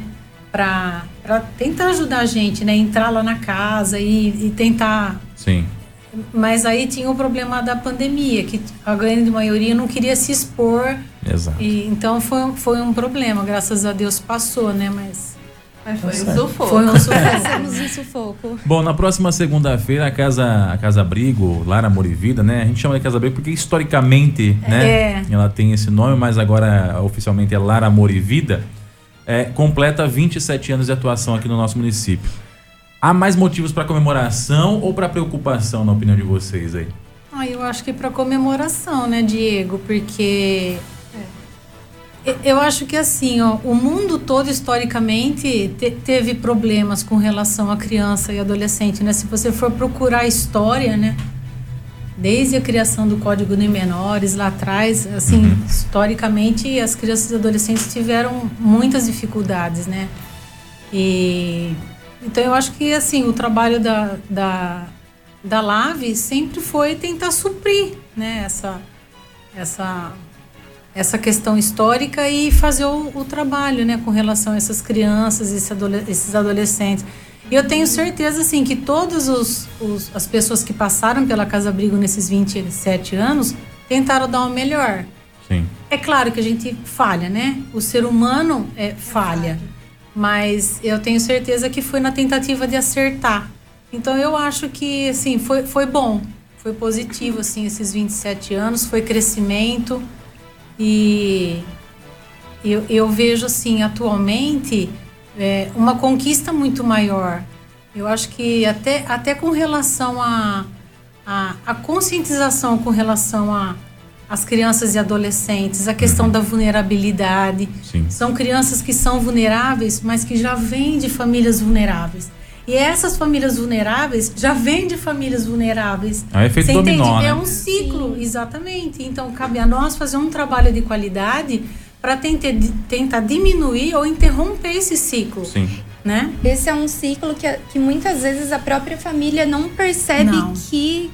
Pra, pra tentar ajudar a gente, né? Entrar lá na casa e, e tentar. Sim. Mas aí tinha o problema da pandemia, que a grande maioria não queria se expor. Exato. E, então foi, foi um problema. Graças a Deus passou, né? Mas Mas foi Certo. um sufoco. foi um sufoco. Um. Bom, na próxima segunda-feira, a Casa, a Casa Abrigo, Lara Amor e Vida, né? A gente chama de Casa Abrigo porque historicamente, né? É. Ela tem esse nome, mas agora oficialmente é Lara Amor e Vida. É, completa 27 anos de atuação aqui no nosso município. Há mais motivos para comemoração ou para preocupação, na opinião de vocês aí? Ah, eu acho que para comemoração, né, Diego? Porque e- eu acho que assim, ó, o mundo todo historicamente te- teve problemas com relação à criança e adolescente, né? Se você for procurar a história, né? Desde a criação do Código de Menores lá atrás, assim, historicamente as crianças e adolescentes tiveram muitas dificuldades, né? E então eu acho que assim o trabalho da, da, da Lave sempre foi tentar suprir, né? Essa essa essa questão histórica e fazer o, o trabalho, né, com relação a essas crianças, esses adolescentes. E eu tenho certeza, assim, que todas os, os, as pessoas que passaram pela Casa Abrigo nesses 27 anos tentaram dar o melhor. Sim. É claro que a gente falha, né? O ser humano é, falha. Mas eu tenho certeza que foi na tentativa de acertar. Então eu acho que, assim, foi, foi bom. Foi positivo, assim, esses 27 anos. Foi crescimento. E eu, eu vejo, assim, atualmente é, uma conquista muito maior. Eu acho que até, até com relação a, a, a conscientização com relação a as crianças e adolescentes, a questão Uhum. da vulnerabilidade. Sim. São crianças que são vulneráveis, mas que já vêm de famílias vulneráveis. E essas famílias vulneráveis já vêm de famílias vulneráveis. É um efeito Você dominó, entende? né? É um ciclo, exatamente. Então, cabe a nós fazer um trabalho de qualidade para tentar, tentar diminuir ou interromper esse ciclo. Sim. Né? Esse é um ciclo que, que muitas vezes a própria família não percebe Não. Que,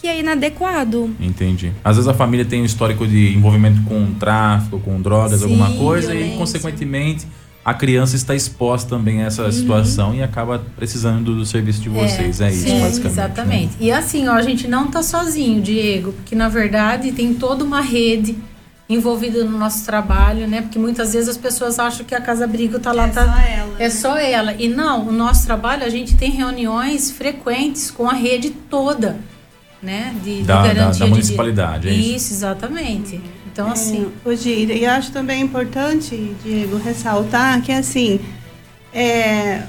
que é inadequado. Entendi. Às vezes a família tem um histórico de envolvimento com tráfico, com drogas, Sim, alguma coisa, e violência. consequentemente a criança está exposta também a essa Uhum. situação e acaba precisando do, serviço de vocês. É, isso, sim, basicamente. Exatamente. né? E assim, ó, a gente não tá sozinho, Diego, porque na verdade tem toda uma rede envolvida no nosso trabalho, né? Porque muitas vezes as pessoas acham que a Casa Abrigo tá lá, É tá, só ela, é né? só ela. E não, o nosso trabalho, a gente tem reuniões frequentes com a rede toda, né? De, de Da- da- garantia da de municipalidade, é isso? Isso, exatamente. Então, É, assim, Gira, e acho também importante, Diego, ressaltar que assim, é,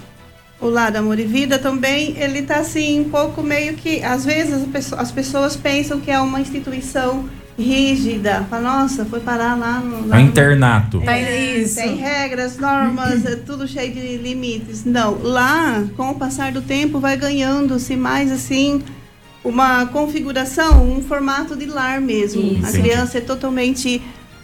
o lado Amor e Vida também, ele tá assim, um pouco meio que, às vezes as pessoas, as pessoas pensam que é uma instituição rígida, fala, nossa, foi parar lá no... É Lá no- internato. tá isso. Tem regras, normas, é tudo cheio de limites. Não, lá, com o passar do tempo, vai ganhando-se mais assim uma configuração, um formato de lar mesmo. Isso. A criança é totalmente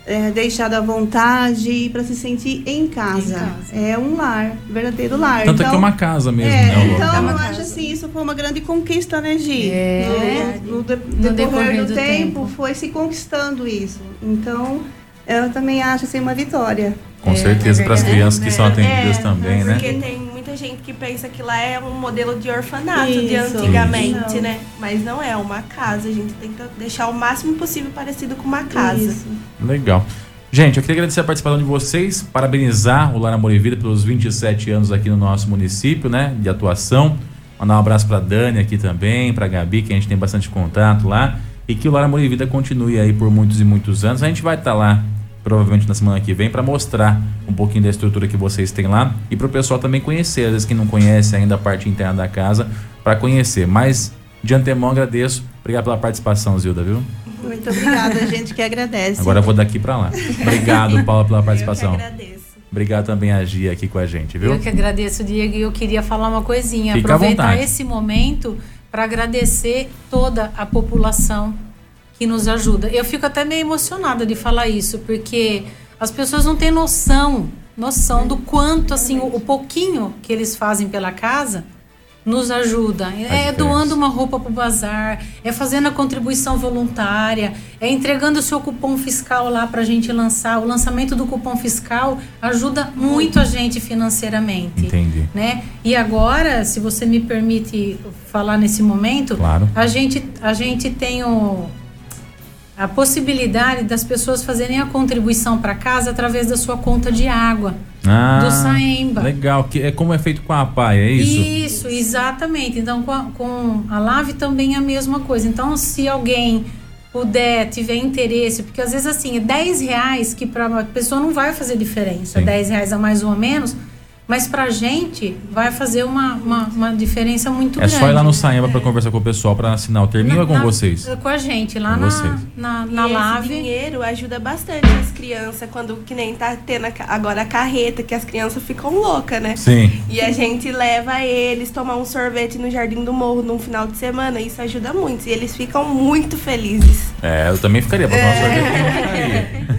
é, deixada à vontade para se sentir em casa. Em casa. É um lar, verdadeiro lar. Tanto é então, que é uma casa mesmo, é, né, então É eu uma acho casa. assim, isso foi uma grande conquista, né, Gi? É. No, no de- No decorrer, decorrer do, do tempo, tempo. foi se conquistando isso. Então, eu também acho assim uma vitória. Com É, certeza, é para as crianças que são atendidas É, também, né? Porque tem que pensa que lá é um modelo de orfanato de Isso. antigamente, Isso. né? Mas não é, é uma casa. A gente tenta deixar o máximo possível parecido com uma casa. Isso. Legal. Gente, eu queria agradecer a participação de vocês, parabenizar o Lar Amor e Vida pelos 27 anos aqui no nosso município, né, de atuação. Mandar um abraço pra Dani aqui também, pra Gabi, que a gente tem bastante contato lá. E que o Lar Amor e Vida continue aí por muitos e muitos anos. A gente vai estar lá, provavelmente na semana que vem, para mostrar um pouquinho da estrutura que vocês têm lá e pro pessoal também conhecer, às vezes que não conhece ainda a parte interna da casa, para conhecer. Mas, de antemão, agradeço. Obrigado pela participação, Zilda, viu? Muito obrigada, a gente que agradece. Agora eu vou daqui pra lá. Obrigado, Paula, pela Eu que participação. agradeço. Obrigado também a Gia aqui com a gente, viu? Eu que agradeço, Diego, e eu queria falar uma coisinha, Fica à aproveitar esse momento para agradecer toda a população que nos ajuda. Eu fico até meio emocionada de falar isso, porque as pessoas não têm noção, noção do quanto assim o, o pouquinho que eles fazem pela casa nos ajuda. É doando uma roupa para o bazar, é fazendo a contribuição voluntária, é entregando o seu cupom fiscal lá para a gente lançar. O lançamento do cupom fiscal ajuda muito a gente financeiramente. Entendi. Né? E agora, se você me permite falar nesse momento, Claro. a gente, a gente tem o, a possibilidade das pessoas fazerem a contribuição para casa através da sua conta de água. Ah, do Saemba. Legal. Que é como é feito com a PAI, é isso? Isso, exatamente. Então, com a, com a Lave também é a mesma coisa. Então, se alguém puder, tiver interesse, porque às vezes assim, é 10 reais que para uma pessoa não vai fazer diferença, Sim. 10 reais a mais ou a menos, mas pra gente vai fazer uma, uma, uma diferença muito É grande. só ir lá no Saemba para conversar com o pessoal para assinar o terminho ou é com Na- vocês? Com a gente, lá Com na, vocês. na, na esse Lave. dinheiro ajuda bastante as crianças quando que nem tá tendo agora a carreta, que as crianças ficam loucas, né? Sim. E a gente leva eles tomar um sorvete no Jardim do Morro num final de semana. Isso ajuda muito. E eles ficam muito felizes. É, eu também ficaria para tomar um sorvete.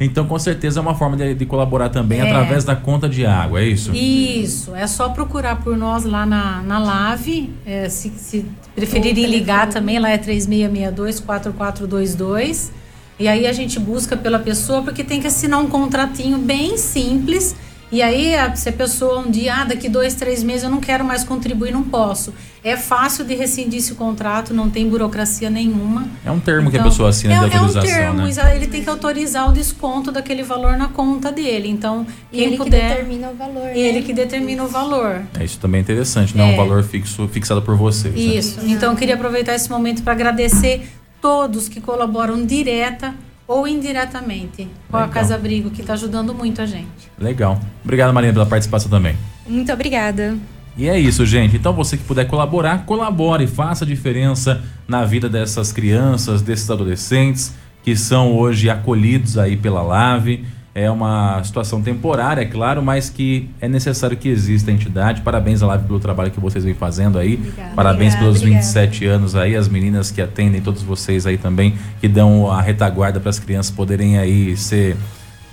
então, com certeza é uma forma de, de colaborar também É. através da conta de água, é isso? Isso, é só procurar por nós lá na, na Lave. é, se, se preferirem ligar também, lá é 3662-4422. E aí a gente busca pela pessoa porque tem que assinar um contratinho bem simples. E aí, a- se a pessoa um dia, ah, daqui dois, três meses eu não quero mais contribuir, não posso. É fácil de rescindir esse contrato, não tem burocracia nenhuma. É um termo que a Então, pessoa assina é, de é um autorização, termo, né? ele tem que autorizar o desconto daquele valor na conta dele. Então, quem ele puder, que determina o valor. né? ele que determina o valor. É, isso também é interessante, não é um valor fixo, fixado por vocês. né? Isso. Então, eu queria aproveitar esse momento para agradecer todos que colaboram direta ou indiretamente com a Legal. Casa Abrigo, que está ajudando muito a gente. Legal. Obrigado, Marina, pela participação também. Muito obrigada. E é isso, gente. Então você que puder colaborar, colabore, faça a diferença na vida dessas crianças, desses adolescentes que são hoje acolhidos aí pela LAVE. É uma situação temporária, é claro, mas que é necessário que exista a entidade. Parabéns à LAVE pelo trabalho que vocês vêm fazendo aí. Obrigada. Parabéns Obrigada, pelos obrigada. 27 anos aí, as meninas que atendem, todos vocês aí também, que dão a retaguarda para as crianças poderem aí ser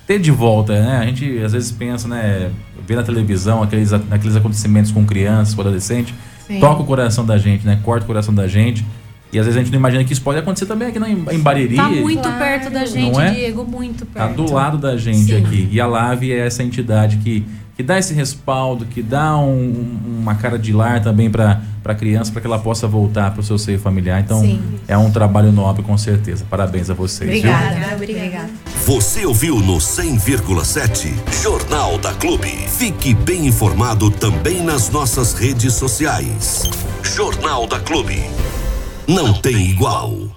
ter de volta, né? A gente às vezes pensa, né, vê na televisão aqueles, aqueles acontecimentos com crianças, com adolescente, Sim. toca o coração da gente, né? Corta o coração da gente. E às vezes a gente não imagina que isso pode acontecer também aqui na, em Bariri. Tá muito Claro. perto da gente, Não é? Diego, muito Tá perto. do lado da gente Sim. aqui. E a LAVE é essa entidade que, que dá esse respaldo, que dá um- uma cara de lar também para a criança, para que ela possa voltar para o seu seio familiar. Então, Sim. é um trabalho nobre, com certeza. Parabéns a vocês. viu? Obrigada. Obrigada. Você ouviu no 100,7 Jornal da Clube. Fique bem informado também nas nossas redes sociais. Jornal da Clube. Não tem igual.